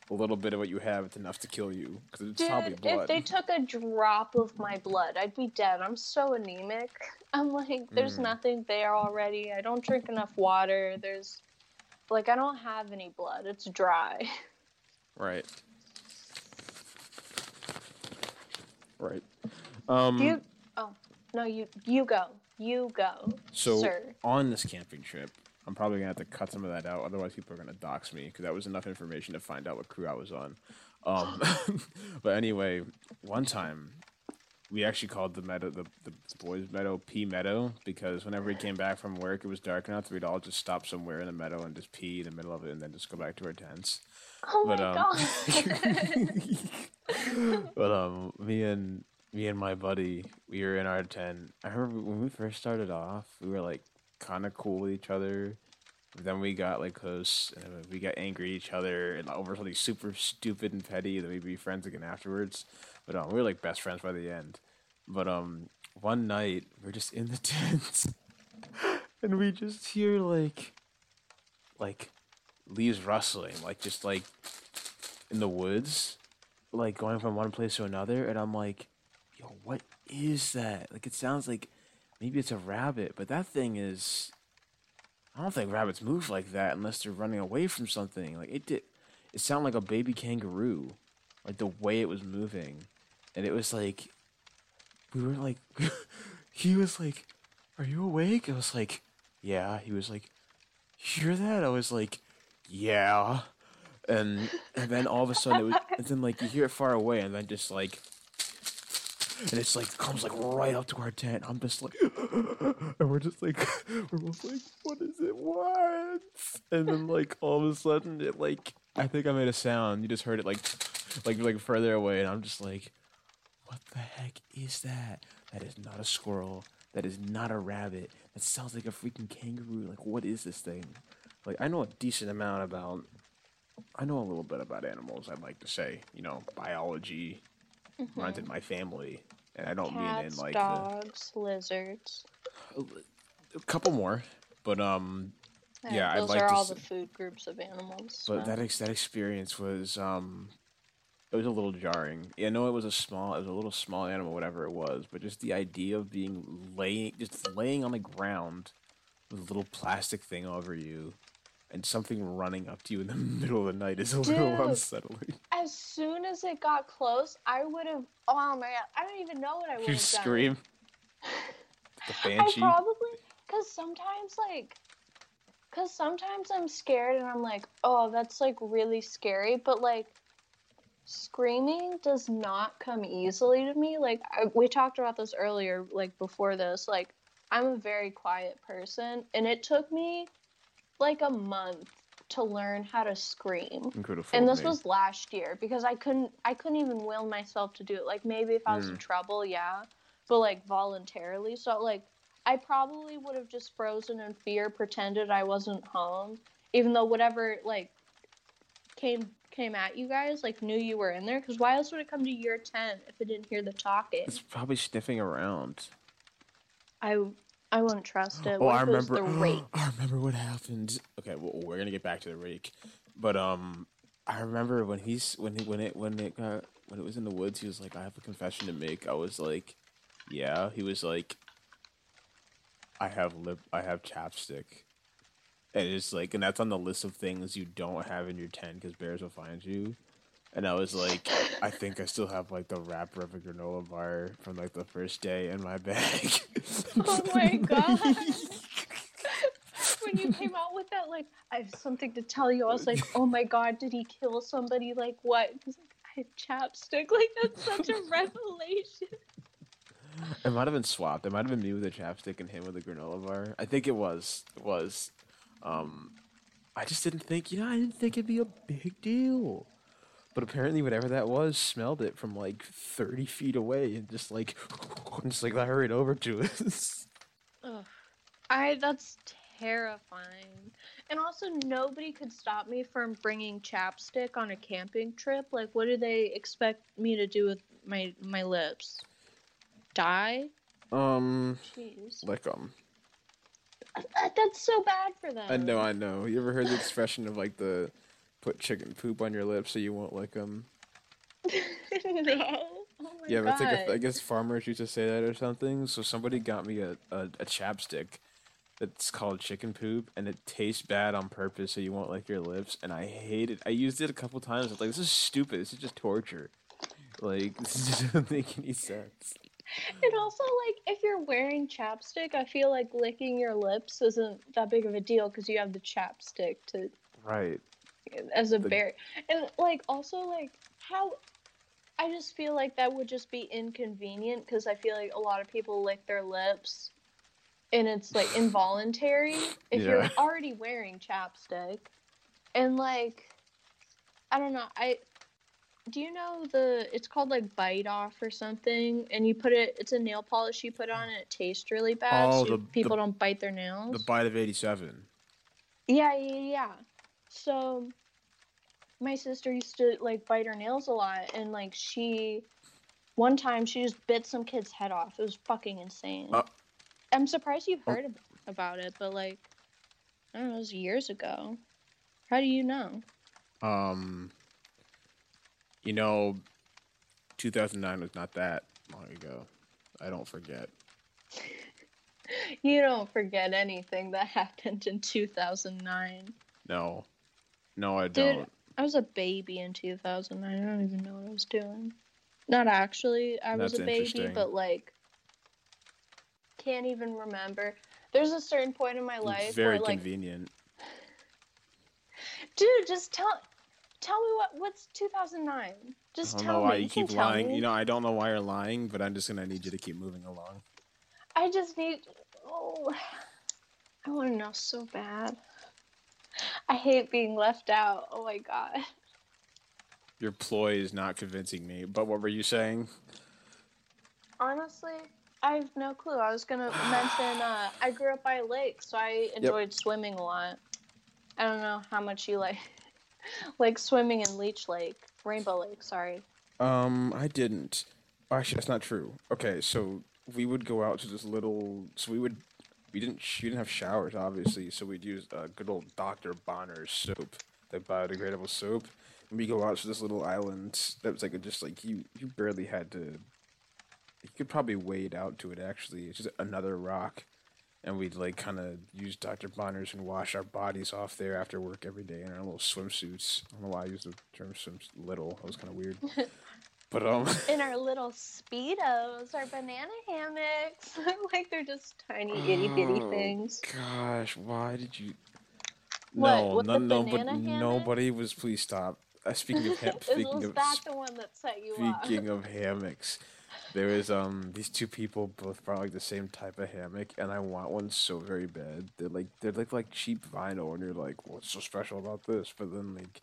a little bit of what you have, it's enough to kill you because it's probably Dude, blood. if they took a drop of my blood, I'd be dead. I'm so anemic. I'm like, there's Mm. nothing there already. I don't drink enough water. There's, like, I don't have any blood. It's dry. Right. Right. Um, you, oh no, you you go, you go, so sir. on this camping trip, I'm probably gonna have to cut some of that out. Otherwise, people are gonna dox me because that was enough information to find out what crew I was on. Um, but anyway, one time we actually called the meadow the, the, boys' meadow P Meadow because whenever we came back from work, it was dark enough that we'd all just stop somewhere in the meadow and just pee in the middle of it, and then just go back to our tents. Oh my um, god. but um, me and me and my buddy, we were in our tent. I remember when we first started off, we were like kind of cool with each other. Then we got like close, and we got angry at each other and over something super stupid and petty. Then we'd be friends again afterwards. But um, we were like best friends by the end. But um, one night we are just in the tent, and we just hear like, like, leaves rustling, like just like in the woods like going from one place to another and I'm like, yo, what is that? Like it sounds like maybe it's a rabbit, but that thing is I don't think rabbits move like that unless they're running away from something. Like it did it sounded like a baby kangaroo. Like the way it was moving. And it was like we were like he was like, Are you awake? I was like, Yeah. He was like, hear that? I was like, Yeah and and then all of a sudden it was and then like you hear it far away and then just like and it's like comes like right up to our tent. I'm just like and we're just like we're both like, what is it? What? And then like all of a sudden it like I think I made a sound. You just heard it like like like further away and I'm just like, what the heck is that? That is not a squirrel. That is not a rabbit. That sounds like a freaking kangaroo. Like what is this thing? Like I know a decent amount about I know a little bit about animals. I'd like to say, you know, biology runs in my family, and I don't mean in Cats, like dogs, lizards. a couple more, but um, Yeah, I'd those like are to all s- the food groups of animals. but so- that ex- that experience was um, it was a little jarring. Yeah, I know it was a small, it was a little small animal, whatever it was, but just the idea of being laying, just laying on the ground with a little plastic thing over you. And something running up to you in the middle of the night is a little unsettling. as soon as it got close, I would have. Oh my god! I don't even know what I would You have done. scream. The I probably because sometimes like because sometimes I'm scared and I'm like, oh, that's like really scary, but like screaming does not come easily to me. Like I, we talked about this earlier, like before this. Like I'm a very quiet person, and it took me like a month to learn how to scream and this was last year because I couldn't I couldn't even will myself to do it. Like maybe if I was in Mm. trouble, yeah, but like voluntarily. So like I probably would have just frozen in fear, pretended I wasn't home, even though whatever like came came at you guys like knew you were in there. Because why else would it come to your tent if it didn't hear the talking? It's probably sniffing around. I I wouldn't trust it. Oh, What I if it was remember. the rake. I remember what happened. Okay, well, we're gonna get back to the rake, but um, I remember when he's when he when it when it got when it was in the woods. He was like, "I have a confession to make." I was like, "Yeah." He was like, "I have lip. I have chapstick." And it's like, and that's on the list of things you don't have in your tent because bears will find you. And I was like, I think I still have like the wrapper of a granola bar from like the first day in my bag. Oh my god. when you came out with that, like, I have something to tell you, I was like, oh my god, did he kill somebody? Like, what? He's like, I have chapstick. Like, that's such a revelation. It might have been swapped. It might have been me with a chapstick and him with a granola bar. I think it was. It was. Um, I just didn't think. You know, I didn't think it'd be a big deal. But apparently, whatever that was, smelled it from like thirty feet away and just like, and just like hurried over to us. Ugh. I, that's terrifying. And also, nobody could stop me from bringing chapstick on a camping trip. Like, what do they expect me to do with my, my lips? Die? um, Jeez. like um, Uh, That's so bad for them. I know, I know. You ever heard the expression of like the put chicken poop on your lips so you won't lick them? no. Oh my Yeah, but it's like a, I guess farmers used to say that or something. So somebody got me a, a, a chapstick that's called chicken poop, and it tastes bad on purpose so you won't lick your lips. And I hate it. I used it a couple times. I was like, this is stupid. This is just torture. Like this doesn't make any sense. And also, like, if you're wearing chapstick, I feel like licking your lips isn't that big of a deal because you have the chapstick to Right. As a The- barrier. And like, also, like, how I just feel like that would just be inconvenient because I feel like a lot of people lick their lips, and it's like involuntary if you're already wearing chapstick. And like, I don't know. I do you know the it's called like bite off or something and you put it it's a nail polish you put on and it tastes really bad Oh, so the- people the- don't bite their nails The bite of '87. yeah yeah yeah so my sister used to like bite her nails a lot and like she one time she just bit some kid's head off it was fucking insane Uh, i'm surprised you've oh. heard ab- about it but like i don't know it was years ago how do you know Um. You know, 2009 was not that long ago. I don't forget. you don't forget anything that happened in 2009 No, no, I Dude, don't. I was a baby in 2009. I don't even know what I was doing. Not actually, I was That's a baby, but like, can't even remember. There's a certain point in my life Very where, like, convenient. dude, just tell, tell me what what's 2009. I Just don't tell know why me. you keep lying. You know, I don't know why you're lying, but I'm just gonna need you to keep moving along. I just need. Oh, I want to know so bad. I hate being left out. Oh my god. Your ploy is not convincing me. But what were you saying? Honestly, I have no clue. I was gonna mention uh, I grew up by a lake, so I enjoyed swimming a lot. I don't know how much you like like swimming in Leech Lake, Rainbow Lake. Sorry. Um, I didn't. Actually, that's not true. Okay, so we would go out to this little. So we would. We didn't. We didn't have showers, obviously. So we'd use uh, good old Dr. Bronner's soap, the biodegradable soap. And we go out to this little island that was like a, just like you. You barely had to. You could probably wade out to it. Actually, it's just another rock, and we'd like kind of use Dr. Bronner's and wash our bodies off there after work every day in our little swimsuits. I don't know why I used the term swim little. That was kind of weird. Um, In our little speedos, our banana hammocks, like they're just tiny itty bitty Oh, things. Gosh, why did you? What, No, no, the no, but hammock? nobody was. Please stop. Uh, speaking of ham- speaking of that the one that set you off? speaking of hammocks, there is um these two people both brought like the same type of hammock, and I want one so very bad. They're like they're like like cheap vinyl, and you're like, what's so special about this? But then like.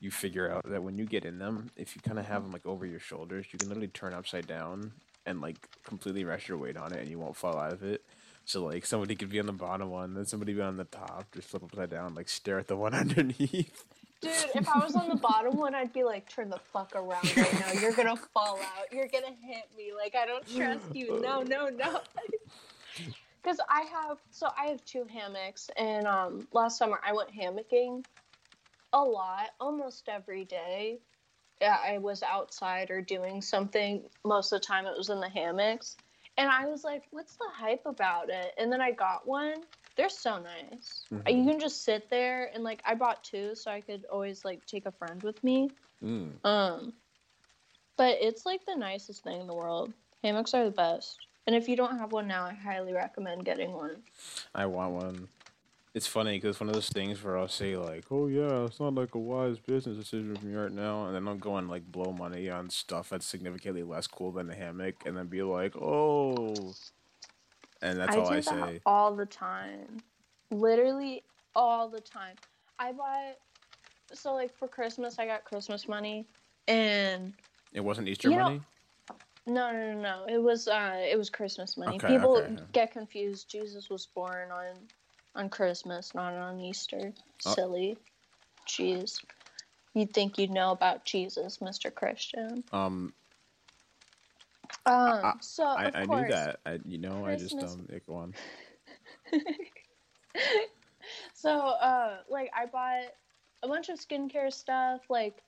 You figure out that when you get in them, if you kind of have them like over your shoulders, you can literally turn upside down and like completely rest your weight on it, and you won't fall out of it. So like somebody could be on the bottom one, then somebody be on the top, just flip upside down, like stare at the one underneath. Dude, if I was on the bottom one, I'd be like, turn the fuck around right now. You're gonna fall out. You're gonna hit me. Like, I don't trust you. No, no, no. Because I have, so I have two hammocks, and um, last summer I went hammocking a lot, almost every day. Yeah, I was outside or doing something. Most of the time it was in the hammocks. And I was like, what's the hype about it? And then I got one. They're so nice. Mhm. You can just sit there and like I bought two so I could always like take a friend with me. Mm. Um but it's like the nicest thing in the world. Hammocks are the best. And if you don't have one now, I highly recommend getting one. I want one. It's funny because one of those things where I'll say like, "Oh yeah, it's not like a wise business decision for me right now," and then I'll go and like blow money on stuff that's significantly less cool than a hammock, and then be like, "Oh," and that's I all do I that say. all the time. Literally all the time. I bought so like for Christmas I got Christmas money and It wasn't Easter You know- money. no no no no. It was uh it was Christmas money. Okay, People okay, yeah. get confused. Jesus was born on on Christmas, not on Easter. Oh. Silly. Jeez. You'd think you'd know about Jesus, Mr. Christian. Um, Um, I- so I, I knew that. I, you know, I just Christmas- um, it, go on. so, uh, like, I bought a bunch of skincare stuff. Like,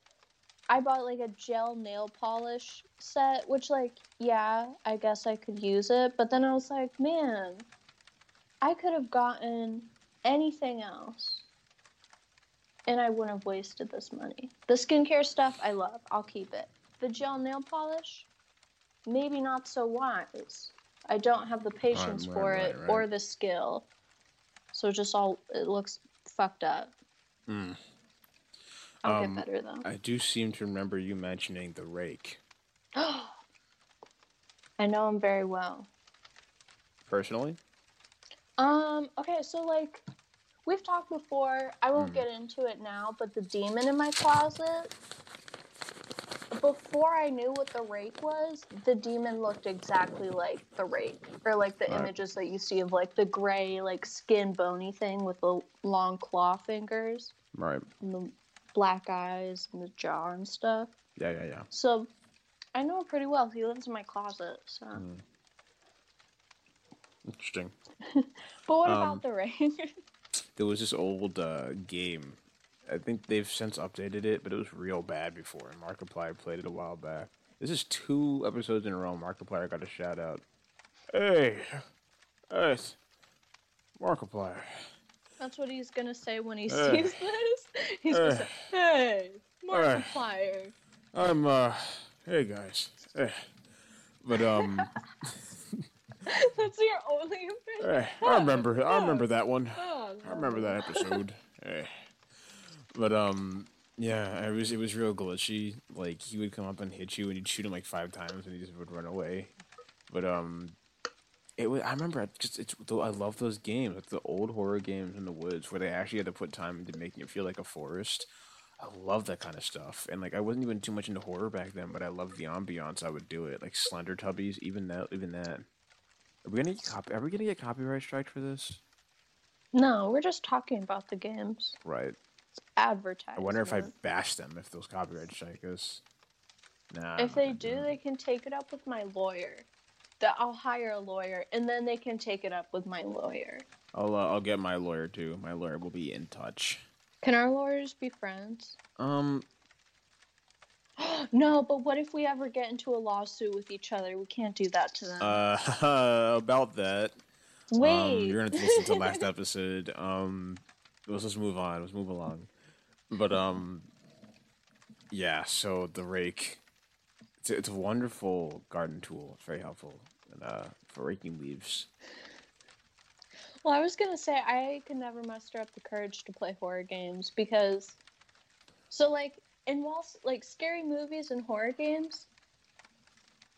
I bought like a gel nail polish set, which, like, yeah, I guess I could use it. But then I was like, man, I could have gotten anything else. And I wouldn't have wasted this money. The skincare stuff, I love. I'll keep it. The gel nail polish, maybe not so wise. I don't have the patience right, for right, it right. or the skill. So just all it looks fucked up. Hmm. I'll Um, get better though. I do seem to remember you mentioning the rake. I know him very well. Personally? Um, okay, so like we've talked before, I won't Mhm. get into it now, but the demon in my closet before I knew what the rake was, the demon looked exactly like the rake. Or like the Right. images that you see of like the gray, like skin bony thing with the long claw fingers Right. and the black eyes and the jaw and stuff. Yeah, yeah, yeah. So I know him pretty well. He lives in my closet, so Mm. Interesting. but what Um, about the rake? There was this old uh, game. I think they've since updated it, but it was real bad before. And Markiplier played it a while back. This is two episodes in a row. Markiplier got a shout out. Hey, hey, it's Markiplier. That's what he's gonna say when he Eh. sees this. He's gonna Eh. say, "Hey. Markiplier." I'm uh, hey guys. Eh. But um, That's your only impression. eh, I remember. I remember that one. Oh, I remember that episode. Eh. But um, yeah, it was it was real glitchy. Like he would come up and hit you, and you'd shoot him like five times, and he just would run away. But um, it was. I remember. I just it's. I love those games, like the old horror games in the woods, where they actually had to put time into making it feel like a forest. I love that kind of stuff, and like I wasn't even too much into horror back then, but I loved the ambiance. I would do it, like Slender Tubbies, even that, even that. Are we gonna get copy? Are we gonna get copyright strike for this? No, we're just talking about the games. Right. It's advertising. I wonder if I bash them if those copyright strike us. Nah. If they do, it. they can take it up with my lawyer. That I'll hire a lawyer, and then they can take it up with my lawyer. I'll uh, I'll get my lawyer too. My lawyer will be in touch. Can our lawyers be friends? Um. No, but what if we ever get into a lawsuit with each other? We can't do that to them. Uh. about that. Um, Wait. you're gonna to listen to last episode. Um. Let's just move on. Let's move along. But um. Yeah. So the rake. It's a, it's a wonderful garden tool. It's very helpful. And, uh, for raking leaves. Well, I was gonna say I could never muster up the courage to play horror games because, so like in whilst like scary movies and horror games,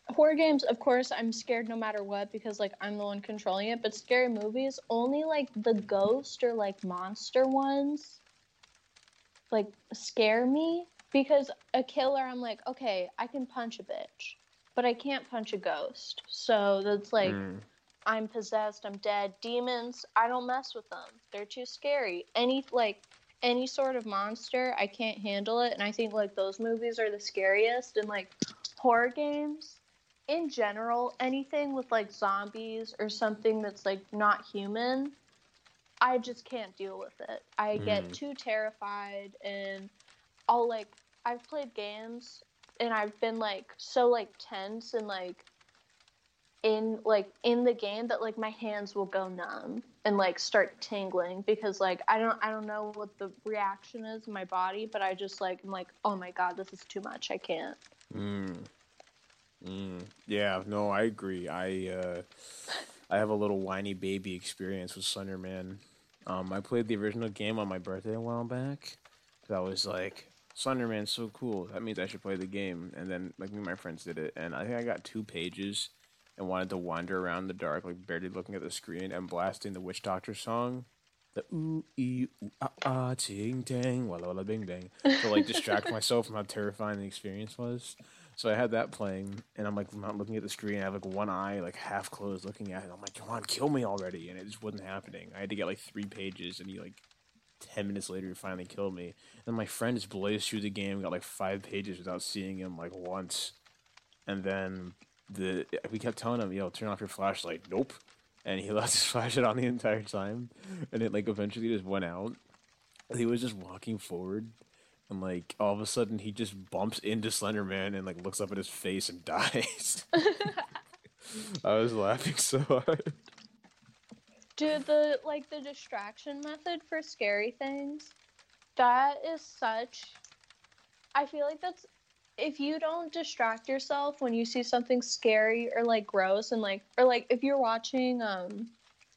horror games, of course, I'm scared no matter what because like I'm the one controlling it. But scary movies, only like the ghost or like monster ones, like scare me because a killer, I'm like, okay, I can punch a bitch, but I can't punch a ghost. So that's like. Mm. I'm possessed, I'm dead. Demons, I don't mess with them. They're too scary. Any like any sort of monster, I can't handle it. And I think like those movies are the scariest and like horror games in general, anything with like zombies or something that's like not human, I just can't deal with it. I get Mm. too terrified and I'll like I've played games and I've been like so like tense and like in like in the game that like my hands will go numb and like start tingling because like I don't I don't know what the reaction is in my body, but I just like I'm like, oh my god, this is too much. I can't. Mm. Mm. Yeah, no, I agree. I uh, I have a little whiny baby experience with Slenderman. Um, I played the original game on my birthday a while back. 'cause I was like, Slenderman's so cool. That means I should play the game. And then like me and my friends did it, and I think I got two pages and wanted to wander around in the dark, like barely looking at the screen and blasting the Witch Doctor song. The ooh ee ooh ah ah ting tang walla walla bing bang to like distract myself from how terrifying the experience was. So I had that playing, and I'm like not looking at the screen. I have like one eye like half closed, looking at it. I'm like, come on, kill me already, and it just wasn't happening. I had to get like three pages, and he like ten minutes later he finally killed me. And my friend just blazed through the game, got like five pages without seeing him like once, and then the we kept telling him, yo, turn off your flashlight. Nope. and he left his flashlight on the entire time, and it like eventually just went out. And he was just walking forward, and like all of a sudden he just bumps into Slender Man and like looks up at his face and dies. I was laughing so hard. Dude, the like the distraction method for scary things, that is such. I feel like that's if you don't distract yourself when you see something scary or like gross and like or like if you're watching um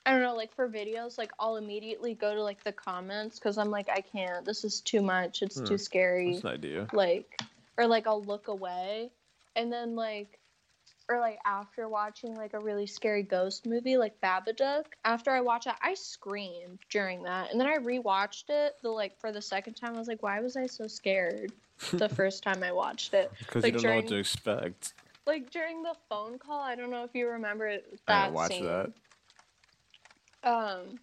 I don't know like for videos like I'll immediately go to like the comments cuz I'm like I can't this is too much it's Hmm, too scary That's an idea. like or like I'll look away and then like or like after watching like a really scary ghost movie like Babadook after I watch it I screamed during that and then I rewatched it the like for the second time I was like why was I so scared the first time I watched it Because like you don't know what to expect. like during the phone call I don't know if you remember it, I that didn't watch scene that. um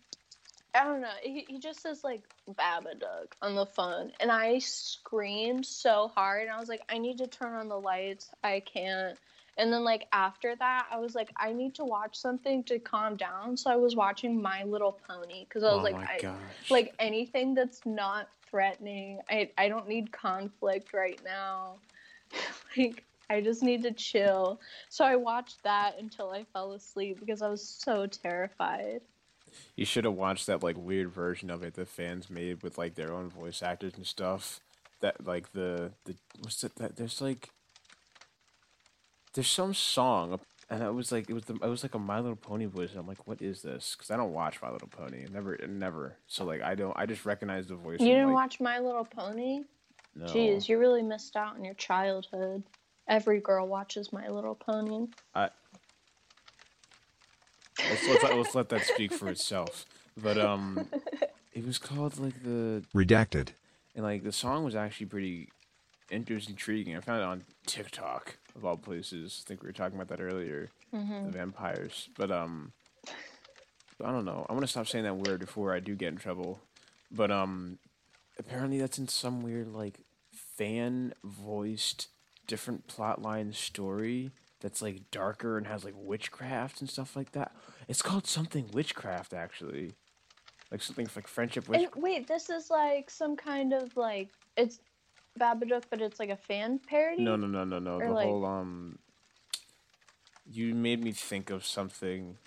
I don't know. He, he just says like Babadook on the phone, and I screamed so hard. And I was like, I need to turn on the lights. I can't. And then like after that, I was like, I need to watch something to calm down. So I was watching My Little Pony because I was oh like, I, like anything that's not threatening. I I don't need conflict right now. like I just need to chill. So I watched that until I fell asleep because I was so terrified. You should have watched that like weird version of it the fans made with like their own voice actors and stuff. That like the the what's it that there's like there's some song and it was like it was the, it was like a My Little Pony voice and I'm like what is this? Because I don't watch My Little Pony never never so like I don't I just recognize the voice. You didn't like, watch My Little Pony? No. Jeez, you really missed out on your childhood. Every girl watches My Little Pony. Let's, let's, let's let that speak for itself. But um, it was called like the Redacted. and like the song was actually pretty interesting, intriguing. I found it on TikTok of all places. I think we were talking about that earlier, Mm-hmm. the vampires. But um, I don't know. I'm gonna stop saying that word before I do get in trouble. But um, apparently that's in some weird like fan voiced different plotline story that's like darker and has like witchcraft and stuff like that. It's called something witchcraft actually. Like something like friendship witch. And wait, this is like some kind of like it's Babadook, but it's like a fan parody. No, no, no, no, no. Or, The like- whole um. You made me think of something.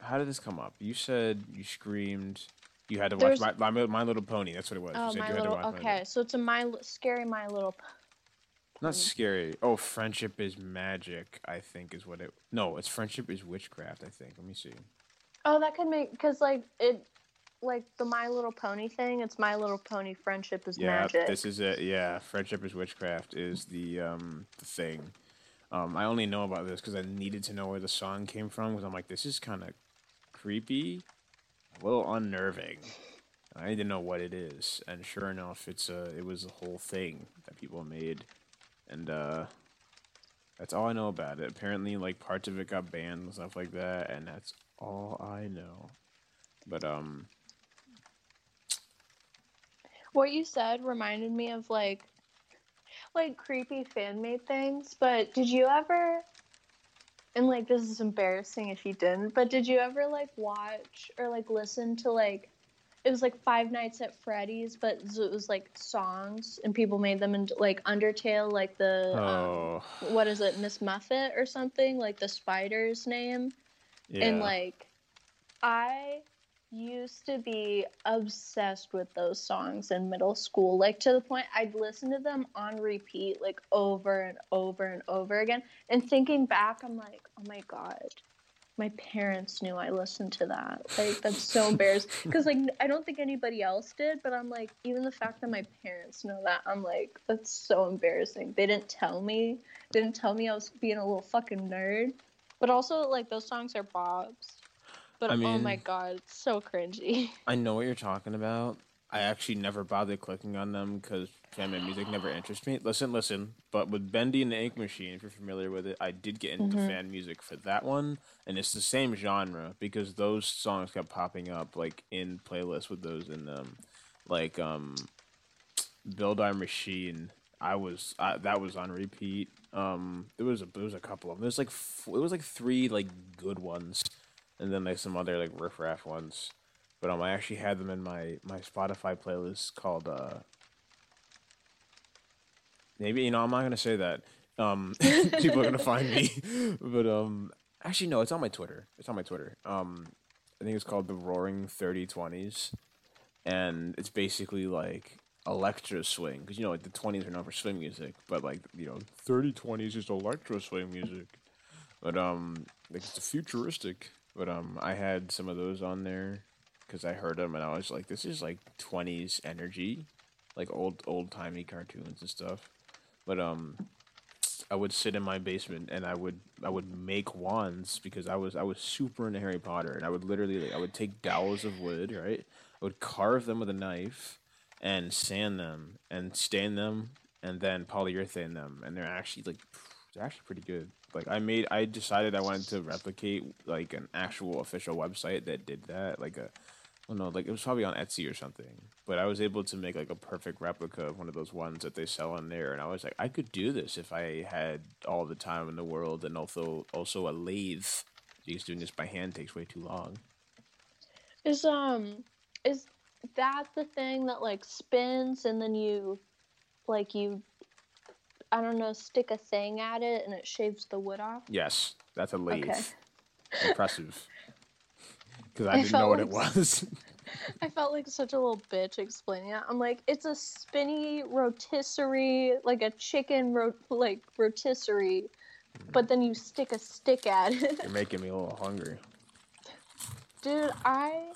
How did this come up? You said you screamed. You had to watch my, my, my Little Pony. That's what it was. you Oh, said my you had to little. Okay, so it's a my scary My Little. P- Not scary. Oh, friendship is magic. I think is what it. No, it's friendship is witchcraft. I think. Let me see. Oh, that could make because like it, like the My Little Pony thing. It's My Little Pony. Friendship is Yeah, magic. this is it. Yeah, friendship is witchcraft is the um the thing. Um, I only know about this because I needed to know where the song came from because I'm like, this is kind of creepy, a little unnerving. I need to know what it is, and sure enough, it's a it was a whole thing that people made, and uh, that's all I know about it. Apparently, like parts of it got banned and stuff like that, and that's all I know. But um, What you said reminded me of like like creepy fan made things, but did you ever and like this is embarrassing if you didn't, but did you ever like watch or like listen to like it was like Five Nights at Freddy's, but it was like songs and people made them into like Undertale, like the oh. um, what is it, Miss Muffet or something, like the spider's name. yeah, And like, I used to be obsessed with those songs in middle school, like to the point I'd listen to them on repeat, like over and over and over again. And thinking back, I'm like, oh my God. My parents knew I listened to that. Like that's so embarrassing because like I don't think anybody else did, but I'm like even the fact that my parents know that I'm like that's so embarrassing. They didn't tell me. They didn't tell me I was being a little fucking nerd. But also, like those songs are Bob's. But I oh my god, it's so cringy. I know what you're talking about. I actually never bothered clicking on them because family music never interests me. Listen, listen. But with Bendy and the Ink Machine, if you're familiar with it, I did get into Mhm. fan music for that one, and it's the same genre because those songs kept popping up like in playlists with those in them, like um, Build Our Machine. I was I, that was on repeat. Um, there was a there was a couple of them. There's like f- it was like three like good ones and then like some other like riffraff ones. But um, I actually had them in my my Spotify playlist called uh. Maybe you know I'm not gonna say that. Um, people are gonna find me, but um, actually no, it's on my Twitter. It's on my Twitter. Um, I think it's called the Roaring Thirty Twenties, and it's basically like electro swing because you know like the 20s are known for swing music but like you know 30 20s is electro swing music but um like it's futuristic but um i had some of those on there because i heard them and i was like this is like 20s energy like old old timey cartoons and stuff. But um i would sit in my basement and i would i would make wands because i was i was super into harry potter and i would literally like i would take dowels of wood right? I would carve them with a knife and sand them and stain them and then polyurethane them and they're actually like they're actually pretty good like i made i decided i wanted to replicate like an actual official website that did that like a I don't know, like it was probably on Etsy or something. But I was able to make like a perfect replica of one of those ones that they sell on there, and I was like, I could do this if I had all the time in the world, and also also a lathe. Because doing this by hand takes way too long. Is um is that the thing that like spins and then you like you I don't know, stick a thing at it and it shaves the wood off? Yes, that's a lathe. Okay. Impressive. Because I I didn't know what it was. I felt like such a little bitch explaining it. I'm like, it's a spinny rotisserie, like a chicken ro- like rotisserie, but then you stick a stick at it. You're making me a little hungry. Dude, I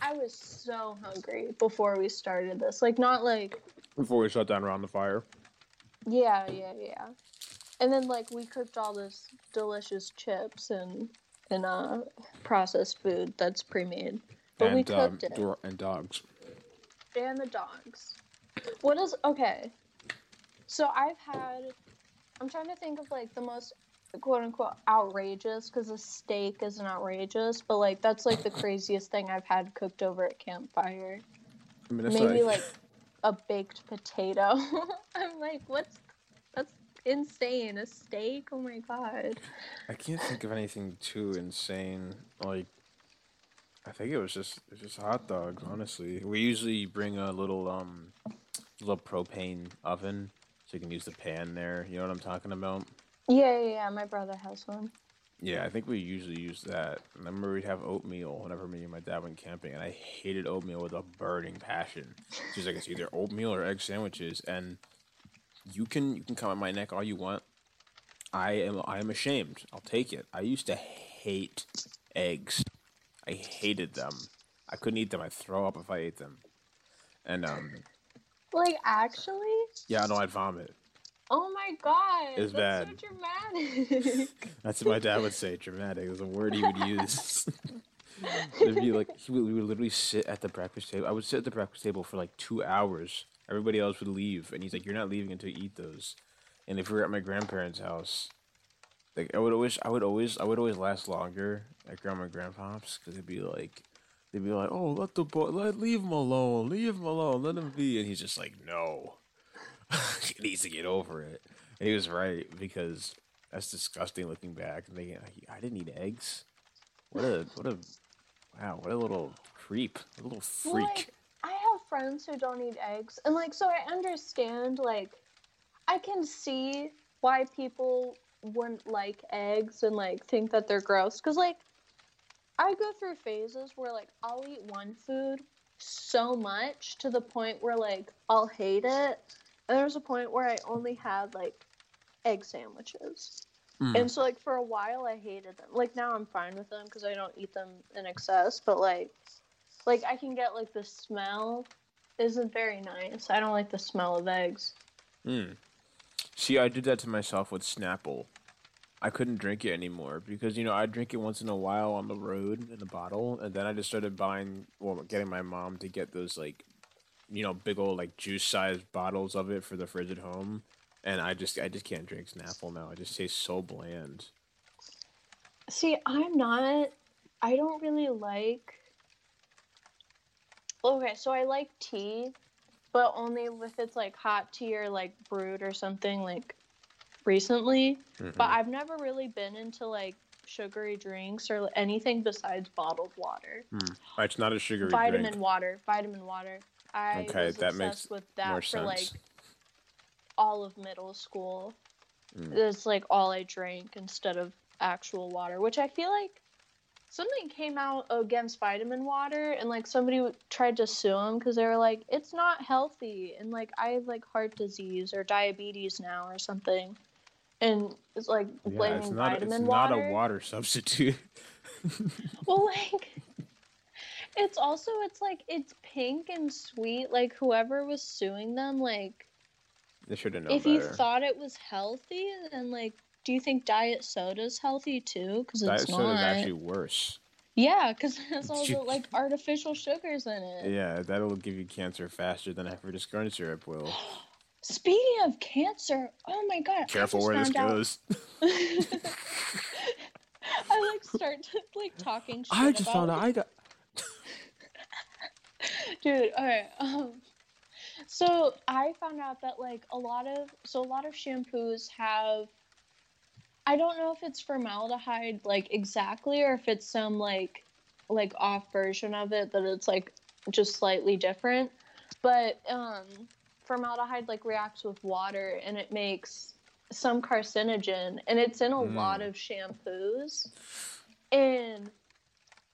I was so hungry before we started this. Like not like Before we shut down around the fire. Yeah, yeah, yeah. And then like we cooked all this delicious chips and and uh processed food that's pre-made. But we and um, cooked it. door and dogs. and the dogs. What is okay? So I've had. I'm trying to think of like the most quote unquote outrageous because a steak isn't outrageous, but like that's like the craziest thing I've had cooked over at campfire. I mean, Maybe like, like a baked potato. I'm like, what's that's insane? A steak? Oh my god. I can't think of anything too insane. Like, I think it was just it's just hot dogs. Honestly, we usually bring a little um, little propane oven so you can use the pan there. You know what I'm talking about? Yeah, yeah, yeah. My brother has one. Yeah, I think we usually use that. I remember we'd have oatmeal whenever me and my dad went camping, and I hated oatmeal with a burning passion. She's like, it's either oatmeal or egg sandwiches, and you can you can come at my neck all you want. I am I am ashamed. I'll take it. I used to hate eggs. I hated them. I couldn't eat them. I'd throw up if I ate them. And um, Like actually? yeah, no, I'd vomit. Oh my god. It's that's bad. so dramatic. That's what my dad would say. Dramatic is a word he would use. It'd be like he would, we would literally sit at the breakfast table. I would sit at the breakfast table for like two hours. Everybody else would leave, and he's like, "You're not leaving until you eat those." And if we were at my grandparents' house, like I would always, I would always, I would always last longer at grandma and grandpa's because they'd be like, they'd be like, "Oh, let the boy, let leave him alone, leave him alone, let him be," and he's just like, "No." he needs to get over it. And he was right because that's disgusting looking back and thinking, I didn't eat eggs. What a what a wow, what a little creep, a little freak. like, I have friends who don't eat eggs, and like, so I understand. Like, I can see why people wouldn't like eggs and like think that they're gross. Cause like, I go through phases where like I'll eat one food so much to the point where like I'll hate it, and was a point where I only had like egg sandwiches. Mm. And so, like, for a while, I hated them. Like, now I'm fine with them because I don't eat them in excess. But, like, like I can get, like, the smell isn't very nice. I don't like the smell of eggs. Mm. See, I did that to myself with Snapple. I couldn't drink it anymore because you know I drink it once in a while on the road in a bottle, and then I just started buying, well, getting my mom to get those like, you know, big old like juice sized bottles of it for the fridge at home, and I just I just can't drink Snapple now. It just tastes so bland. See, I'm not. I don't really like. Okay, so I like tea, but only if it's like hot tea or like brewed or something like recently. But Mhm. I've never really been into like sugary drinks or anything besides bottled water. Hmm. It's not a sugary vitamin drink. water, vitamin water. I Okay, was that obsessed makes with that more for like sense. all of middle school. Mm. That's like all I drank instead of actual water, which I feel like something came out against vitamin water and like somebody w- tried to sue them because they were like it's not healthy and like I have like heart disease or diabetes now or something. And it's like Yeah, blaming it's not. vitamin It's water. not a water substitute. Well, like, it's also it's like it's pink and sweet. Like whoever was suing them, like, they should have known if better. you thought it was healthy, then like, do you think diet soda's healthy too? Because Diet it's soda is actually worse. Yeah, because it has all you- the like artificial sugars in it. Yeah, that'll give you cancer faster than corn syrup will. Speaking of cancer, oh my god! Careful where this goes. I like start to, like talking. Shit I just found out I got. dude okay um so i found out that like a lot of so a lot of shampoos have i don't know if it's formaldehyde like exactly or if it's some like like off version of it that it's like just slightly different but um formaldehyde like reacts with water and it makes some carcinogen and it's in a lot Mm. of shampoos and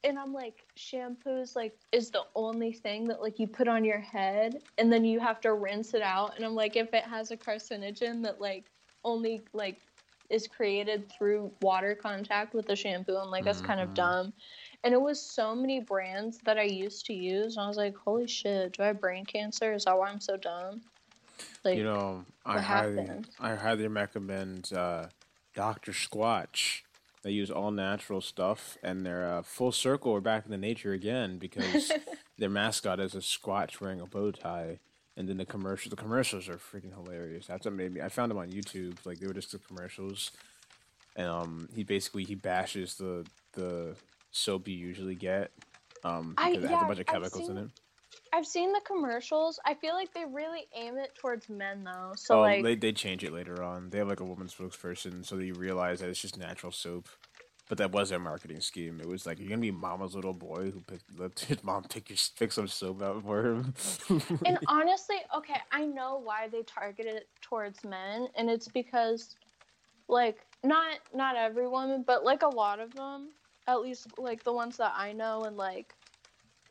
and I'm like, shampoos like is the only thing that like you put on your head and then you have to rinse it out. And I'm like, if it has a carcinogen that like only like is created through water contact with the shampoo, I'm like, that's kind of Mhm. dumb. And it was so many brands that I used to use, and I was like, holy shit, do I have brain cancer? Is that why I'm so dumb? Like, You know, I highly, happened? I highly recommend uh, Doctor Squatch. They use all natural stuff, and they're uh, full circle. We're back in the nature again because their mascot is a squatch wearing a bow tie. And then the commercials, the commercials are freaking hilarious. That's what made me. I found them on YouTube. Like they were just the commercials, and um, he basically he bashes the the soap you usually get. Um, I- because it has a bunch of chemicals in it. I've seen the commercials. I feel like they really aim it towards men though. So oh, like, they they change it later on. They have like a woman spokesperson, so they realize that it's just natural soap. But that was their marketing scheme. It was like you're gonna be Mama's little boy who picked, let his mom pick your pick some soap out for him. and honestly, okay, I know why they targeted it towards men, and it's because, like, not not every woman, but like a lot of them, at least like the ones that I know, and like,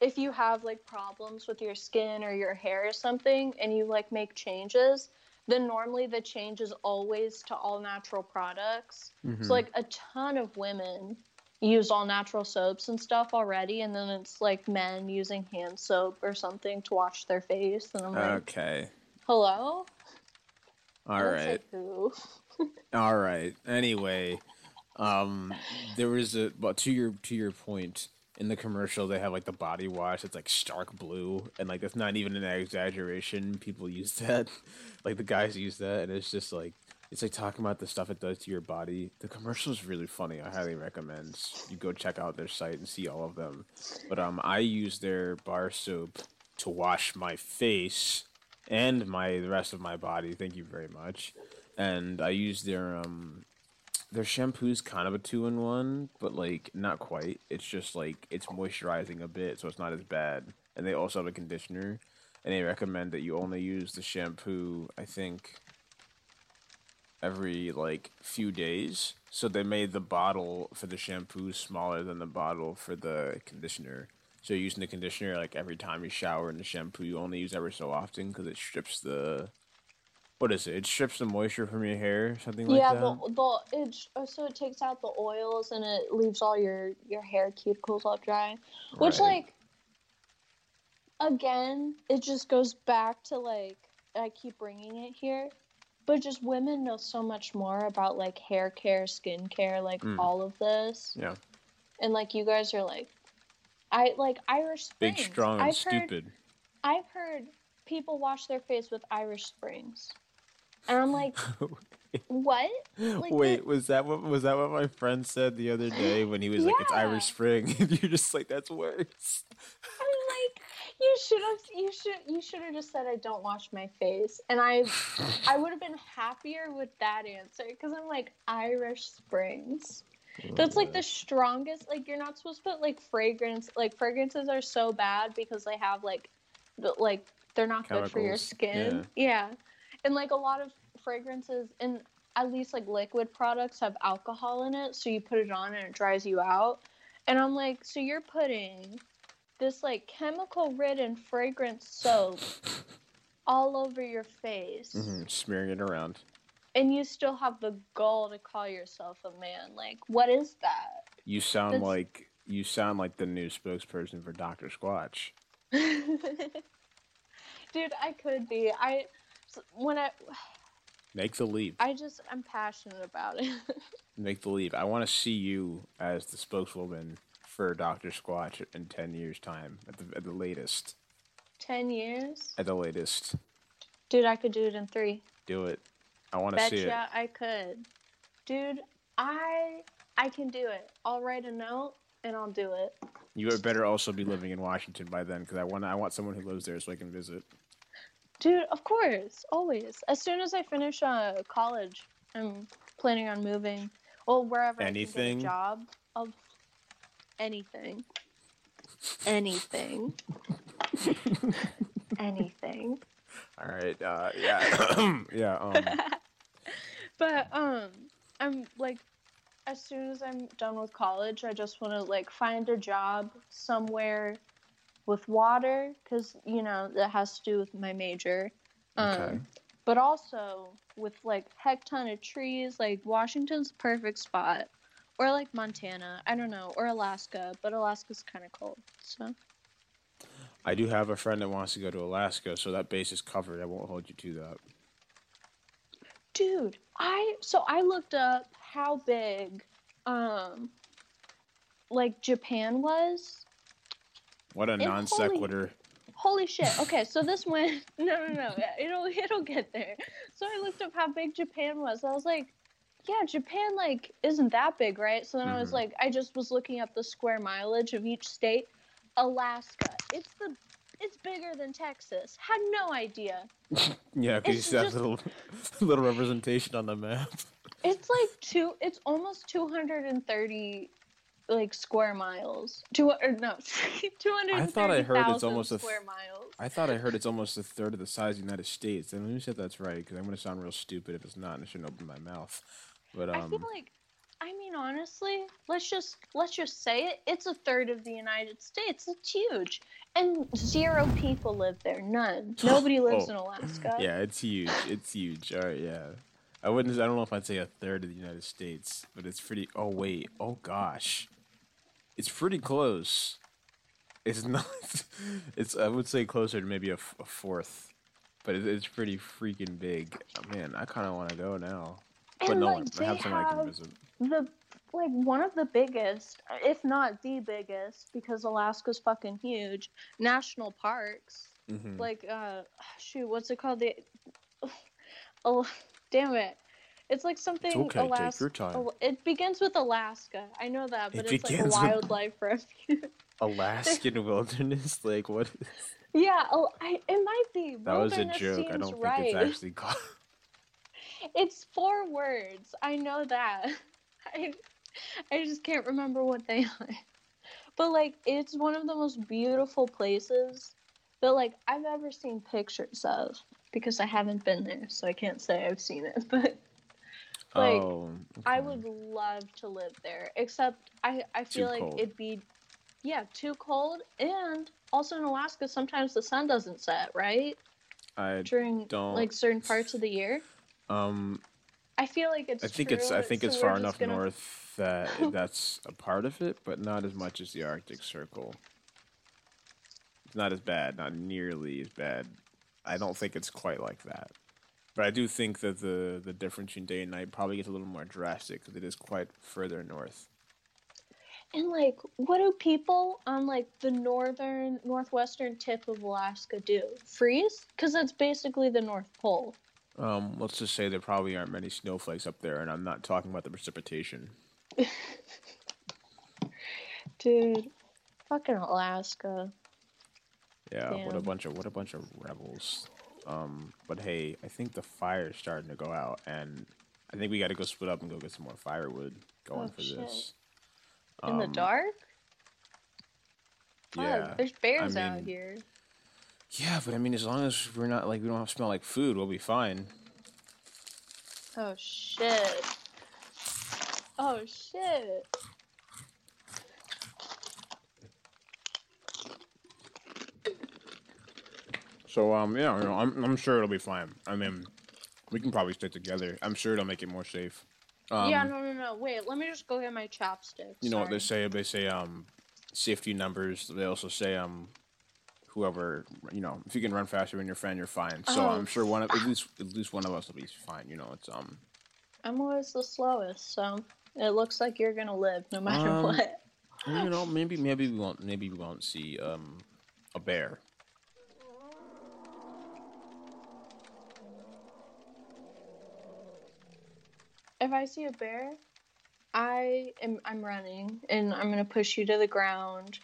if you have like problems with your skin or your hair or something, and you like make changes, then normally the change is always to all natural products. Mhm. So like a ton of women use all natural soaps and stuff already, and then it's like men using hand soap or something to wash their face, and I'm like, okay, hello. all I don't say right, who. all right. Anyway, um, there was a but to your to your point. In the commercial, they have like the body wash. It's like stark blue, and like that's not even an exaggeration. People use that, like the guys use that, and it's just like it's like talking about the stuff it does to your body. The commercial is really funny. I highly recommend you go check out their site and see all of them. But um, I use their bar soap to wash my face and my the rest of my body. Thank you very much. And I use their um their shampoo's kind of a two in one, but like not quite. It's just like it's moisturizing a bit, so it's not as bad. And they also have a conditioner, and they recommend that you only use the shampoo. I think every like few days. So they made the bottle for the shampoo smaller than the bottle for the conditioner. So you're using the conditioner like every time you shower, and the shampoo you only use every so often because it strips the what is it? It strips the moisture from your hair, something like yeah, that. the the it oh, so it takes out the oils and it leaves all your your hair cuticles all dry, which Right. like again it just goes back to like I keep bringing it here, but just women know so much more about like hair care, skin care, like Mm. all of this, yeah, and like you guys are like, I like Irish Springs. big, strong, and I've stupid. Heard, I've heard people wash their face with Irish Springs, and I'm like, what? Like Wait, was that what was that what my friend said the other day when he was like, "It's Irish Spring," and you're just like, "That's worse." I'm like, you should have, you should, you should have just said I don't wash my face, and I, I would have been happier with that answer because I'm like Irish Springs, That's like the strongest. Like you're not supposed to put like fragrance. Like fragrances are so bad because they have like, the, like they're not good for your Chemicals, skin. Yeah. and like a lot of fragrances and at least like liquid products have alcohol in it, so you put it on and it dries you out. And I'm like, so you're putting this like chemical ridden fragrance soap all over your face hmm Smearing it around. and you still have the gall to call yourself a man like what is that You sound That's- like you sound like the new spokesperson for Doctor Squatch. dude i could be I when i Make the leap. i just i'm passionate about it Make the leap. I want to see you as the spokeswoman for Doctor Squatch in ten years' time, at the at the latest. 10 years At the latest, dude i could do it in three do it. I want to see it. betcha i could dude i i can do it i'll write a note and i'll do it You better also be living in Washington by then, because I want I want someone who lives there so I can visit. Dude of course always as soon as i finish uh college i'm planning on moving well wherever Anything? I get a job of anything anything anything All right. Uh, yeah. yeah. Um, but um i'm like as soon as i'm done with college i just want to like find a job somewhere with water because you know that has to do with my major. Um Okay. but also with like heck ton of trees like washington's perfect spot. Or like montana. I don't know. Or alaska. But alaska's kind of cold so. I do have a friend that wants to go to Alaska, so that base is covered. I won't hold you to that. dude i so i looked up how big um like japan was What a And non sequitur. holy shit okay so this went no no no it'll it'll get there so i looked up how big japan was i was like yeah japan like isn't that big right so then i was Mhm. like i just was looking up the square mileage of each state alaska it's the it's bigger than texas had no idea Yeah, because you see that little little representation on the map. It's like two. It's almost two hundred and thirty, like square miles. Two or no, two hundred. I thought I heard it's almost a square miles. I thought I heard it's almost a third of the size of the United States. And let me see if that's right, because I'm going to sound real stupid if it's not, and I shouldn't open my mouth. But um, I um, feel like, I mean, honestly, let's just let's just say it. It's a third of the United States. It's huge, and zero people live there. None. Nobody lives Oh. in Alaska. yeah, it's huge. It's huge. All right, yeah. I wouldn't. I don't know if I'd say a third of the United States, but it's pretty. Oh wait. Oh gosh, it's pretty close. It's not. It's. I would say closer to maybe a, f- a fourth, but it, it's pretty freaking big. Oh, man, I kind of want to go now. But And no, like I have someone I can visit. the like one of the biggest, if not the biggest, because Alaska's fucking huge. National parks. hmm like uh shoot what's it called the oh damn it it's like something okay, take Alaska. your time. It begins with Alaska. I know that, but It it's like a wildlife refuge. Alaskan wilderness, like what? yeah, oh, I, it might be. That was a joke. I don't think right. it's actually called. It's four words. I know that. I, I just can't remember what they are. But like, it's one of the most beautiful places that like I've ever seen pictures of because I haven't been there, so I can't say I've seen it. But like, oh, I would love to live there. Except I, I feel Too like cold. it'd be, yeah, too cold. And also in Alaska, sometimes the sun doesn't set right I during don't- like certain parts of the year. um. I feel like it's. I think it's. I think so it's far enough gonna- north that that's a part of it, but not as much as the Arctic Circle. It's not as bad. Not nearly as bad. I don't think it's quite like that. But I do think that the the difference between day and night probably gets a little more drastic because it is quite further north. And like, what do people on like the northern, northwestern tip of Alaska do? Freeze? Because that's basically the North Pole. Um, let's just say there probably aren't many snowflakes up there, and I'm not talking about the precipitation. Dude, fucking Alaska. Yeah, what a bunch of what a bunch of rebels. Um, but hey, I think the fire's starting to go out, and I think we got to go split up and go get some more firewood going Oh, for shit. this. In the Um, dark? Fuck, Yeah. there's bears I out here. Yeah, but I mean, as long as we're not like we don't have to smell like food, we'll be fine. Oh shit. Oh shit. So um, yeah, you know, I'm I'm sure it'll be fine. I mean, we can probably stick together. I'm sure it'll make it more safe. Um, yeah, no, no, no. Wait, let me just go get my chopsticks. You know what they say? They say um, safety numbers. They also say um, whoever you know, if you can run faster than your friend, you're fine. So Oh, I'm sure one of at least at least one of us will be fine. You know, it's um, I'm always the slowest, so it looks like you're gonna live no matter Um, what. you know, maybe maybe we won't maybe we won't see um, a bear. If I see a bear, I am I'm running and I'm gonna push you to the ground.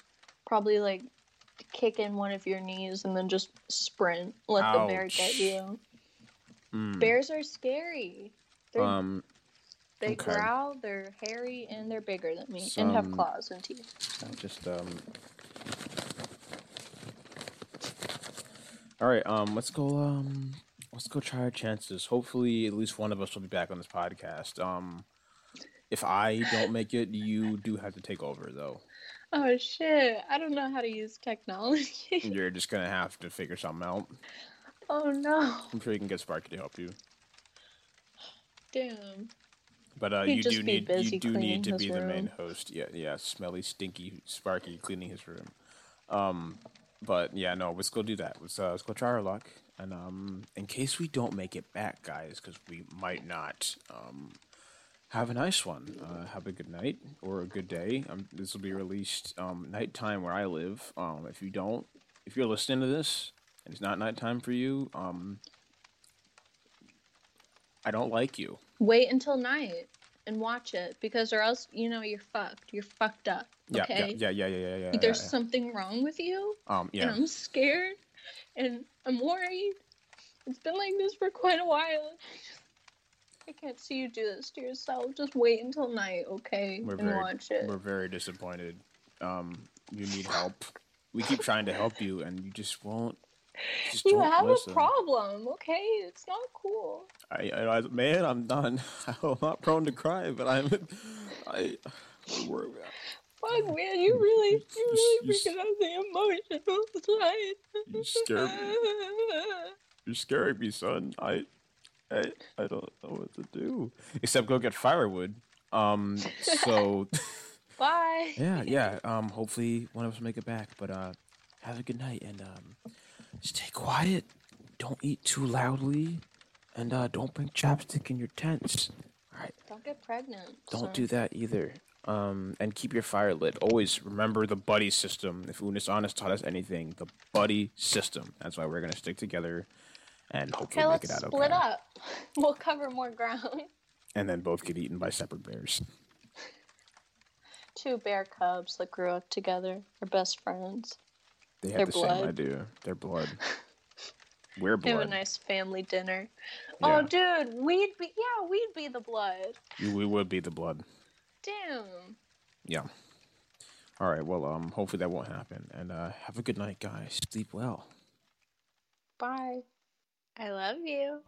Probably like kick in one of your knees and then just sprint. Let the bear get you. Hmm. Bears are scary. They're, Um, they okay. growl, they're hairy, and they're bigger than me and have claws and teeth. just um. All right, um, let's go. Um, let's go try our chances. Hopefully, at least one of us will be back on this podcast. Um, if I don't make it, you do have to take over, though. Oh shit! I don't know how to use technology. You're just gonna have to figure something out. oh no! I'm sure you can get Sparky to help you, Damn. but uh, you do need you do need to be the main host. Yeah, yeah, smelly, stinky Sparky cleaning his room. Um, but yeah, no, let's go do that. Let's uh, let's go try our luck. And um, in case we don't make it back, guys, because we might not. Um, have a nice one. Uh, have a good night or a good day. Um, this will be released um, nighttime where I live. Um, if you don't, if you're listening to this and it's not nighttime for you, um, I don't like you. Wait until night and watch it because, or else you know you're fucked. You're fucked up. Yeah, Okay. yeah, yeah, yeah, yeah, yeah. yeah, There's yeah. something wrong with you, Um, and yeah. I'm scared, and I'm worried. It's been like this for quite a while. I can't see you do this to yourself. Just wait until night, okay, We're and very, watch it. we're very disappointed. Um, you need help. We keep trying to help you, and you just won't. Just You have listen. a problem, okay? It's not cool. I, I, I, man, I'm done. I'm not prone to cry, but I'm. I. We're, Fuck, man, you really, you You- really you- freaking out the emotional side. You scared me. You're scaring me, son. I, I, I don't know what to do except go get firewood. Um. So Bye. yeah, yeah. Um. Hopefully one of us will make it back. But uh, have a good night and um, stay quiet. Don't eat too loudly, and uh, don't bring chapstick in your tents. All right. Don't get pregnant. Don't son. do that either. Um, and keep your fire lit. Always remember the buddy system. If Unis Honest taught us anything, the buddy system. That's why we're gonna stick together and hopefully Okay, make it out split okay. up. We'll cover more ground. And then both get eaten by separate bears. Two bear cubs that grew up together are best friends. They have Their the blood. same idea. Their blood. We're They have a nice family dinner. Yeah. Oh, dude, we'd be yeah, we'd be the blood. We would be the blood. Damn. Yeah. All right. Well, um, hopefully that won't happen. And uh, have a good night, guys. Sleep well. Bye. I love you.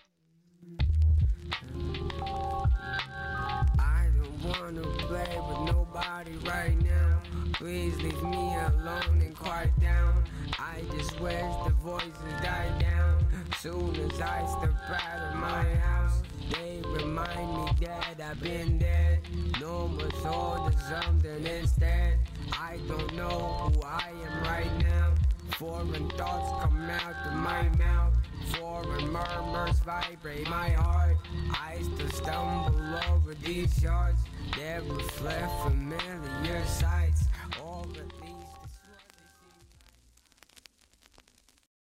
I don't wanna play with nobody right now. Please leave me alone and quiet down. I just wish the voices died down. Soon as I step out of my house, they remind me that I've been there. No more soul to something instead. I don't know who I am right now. Foreign thoughts come out of my mouth. Foreign murmurs vibrate my heart. I still stumble over these shards that reflect familiar sight.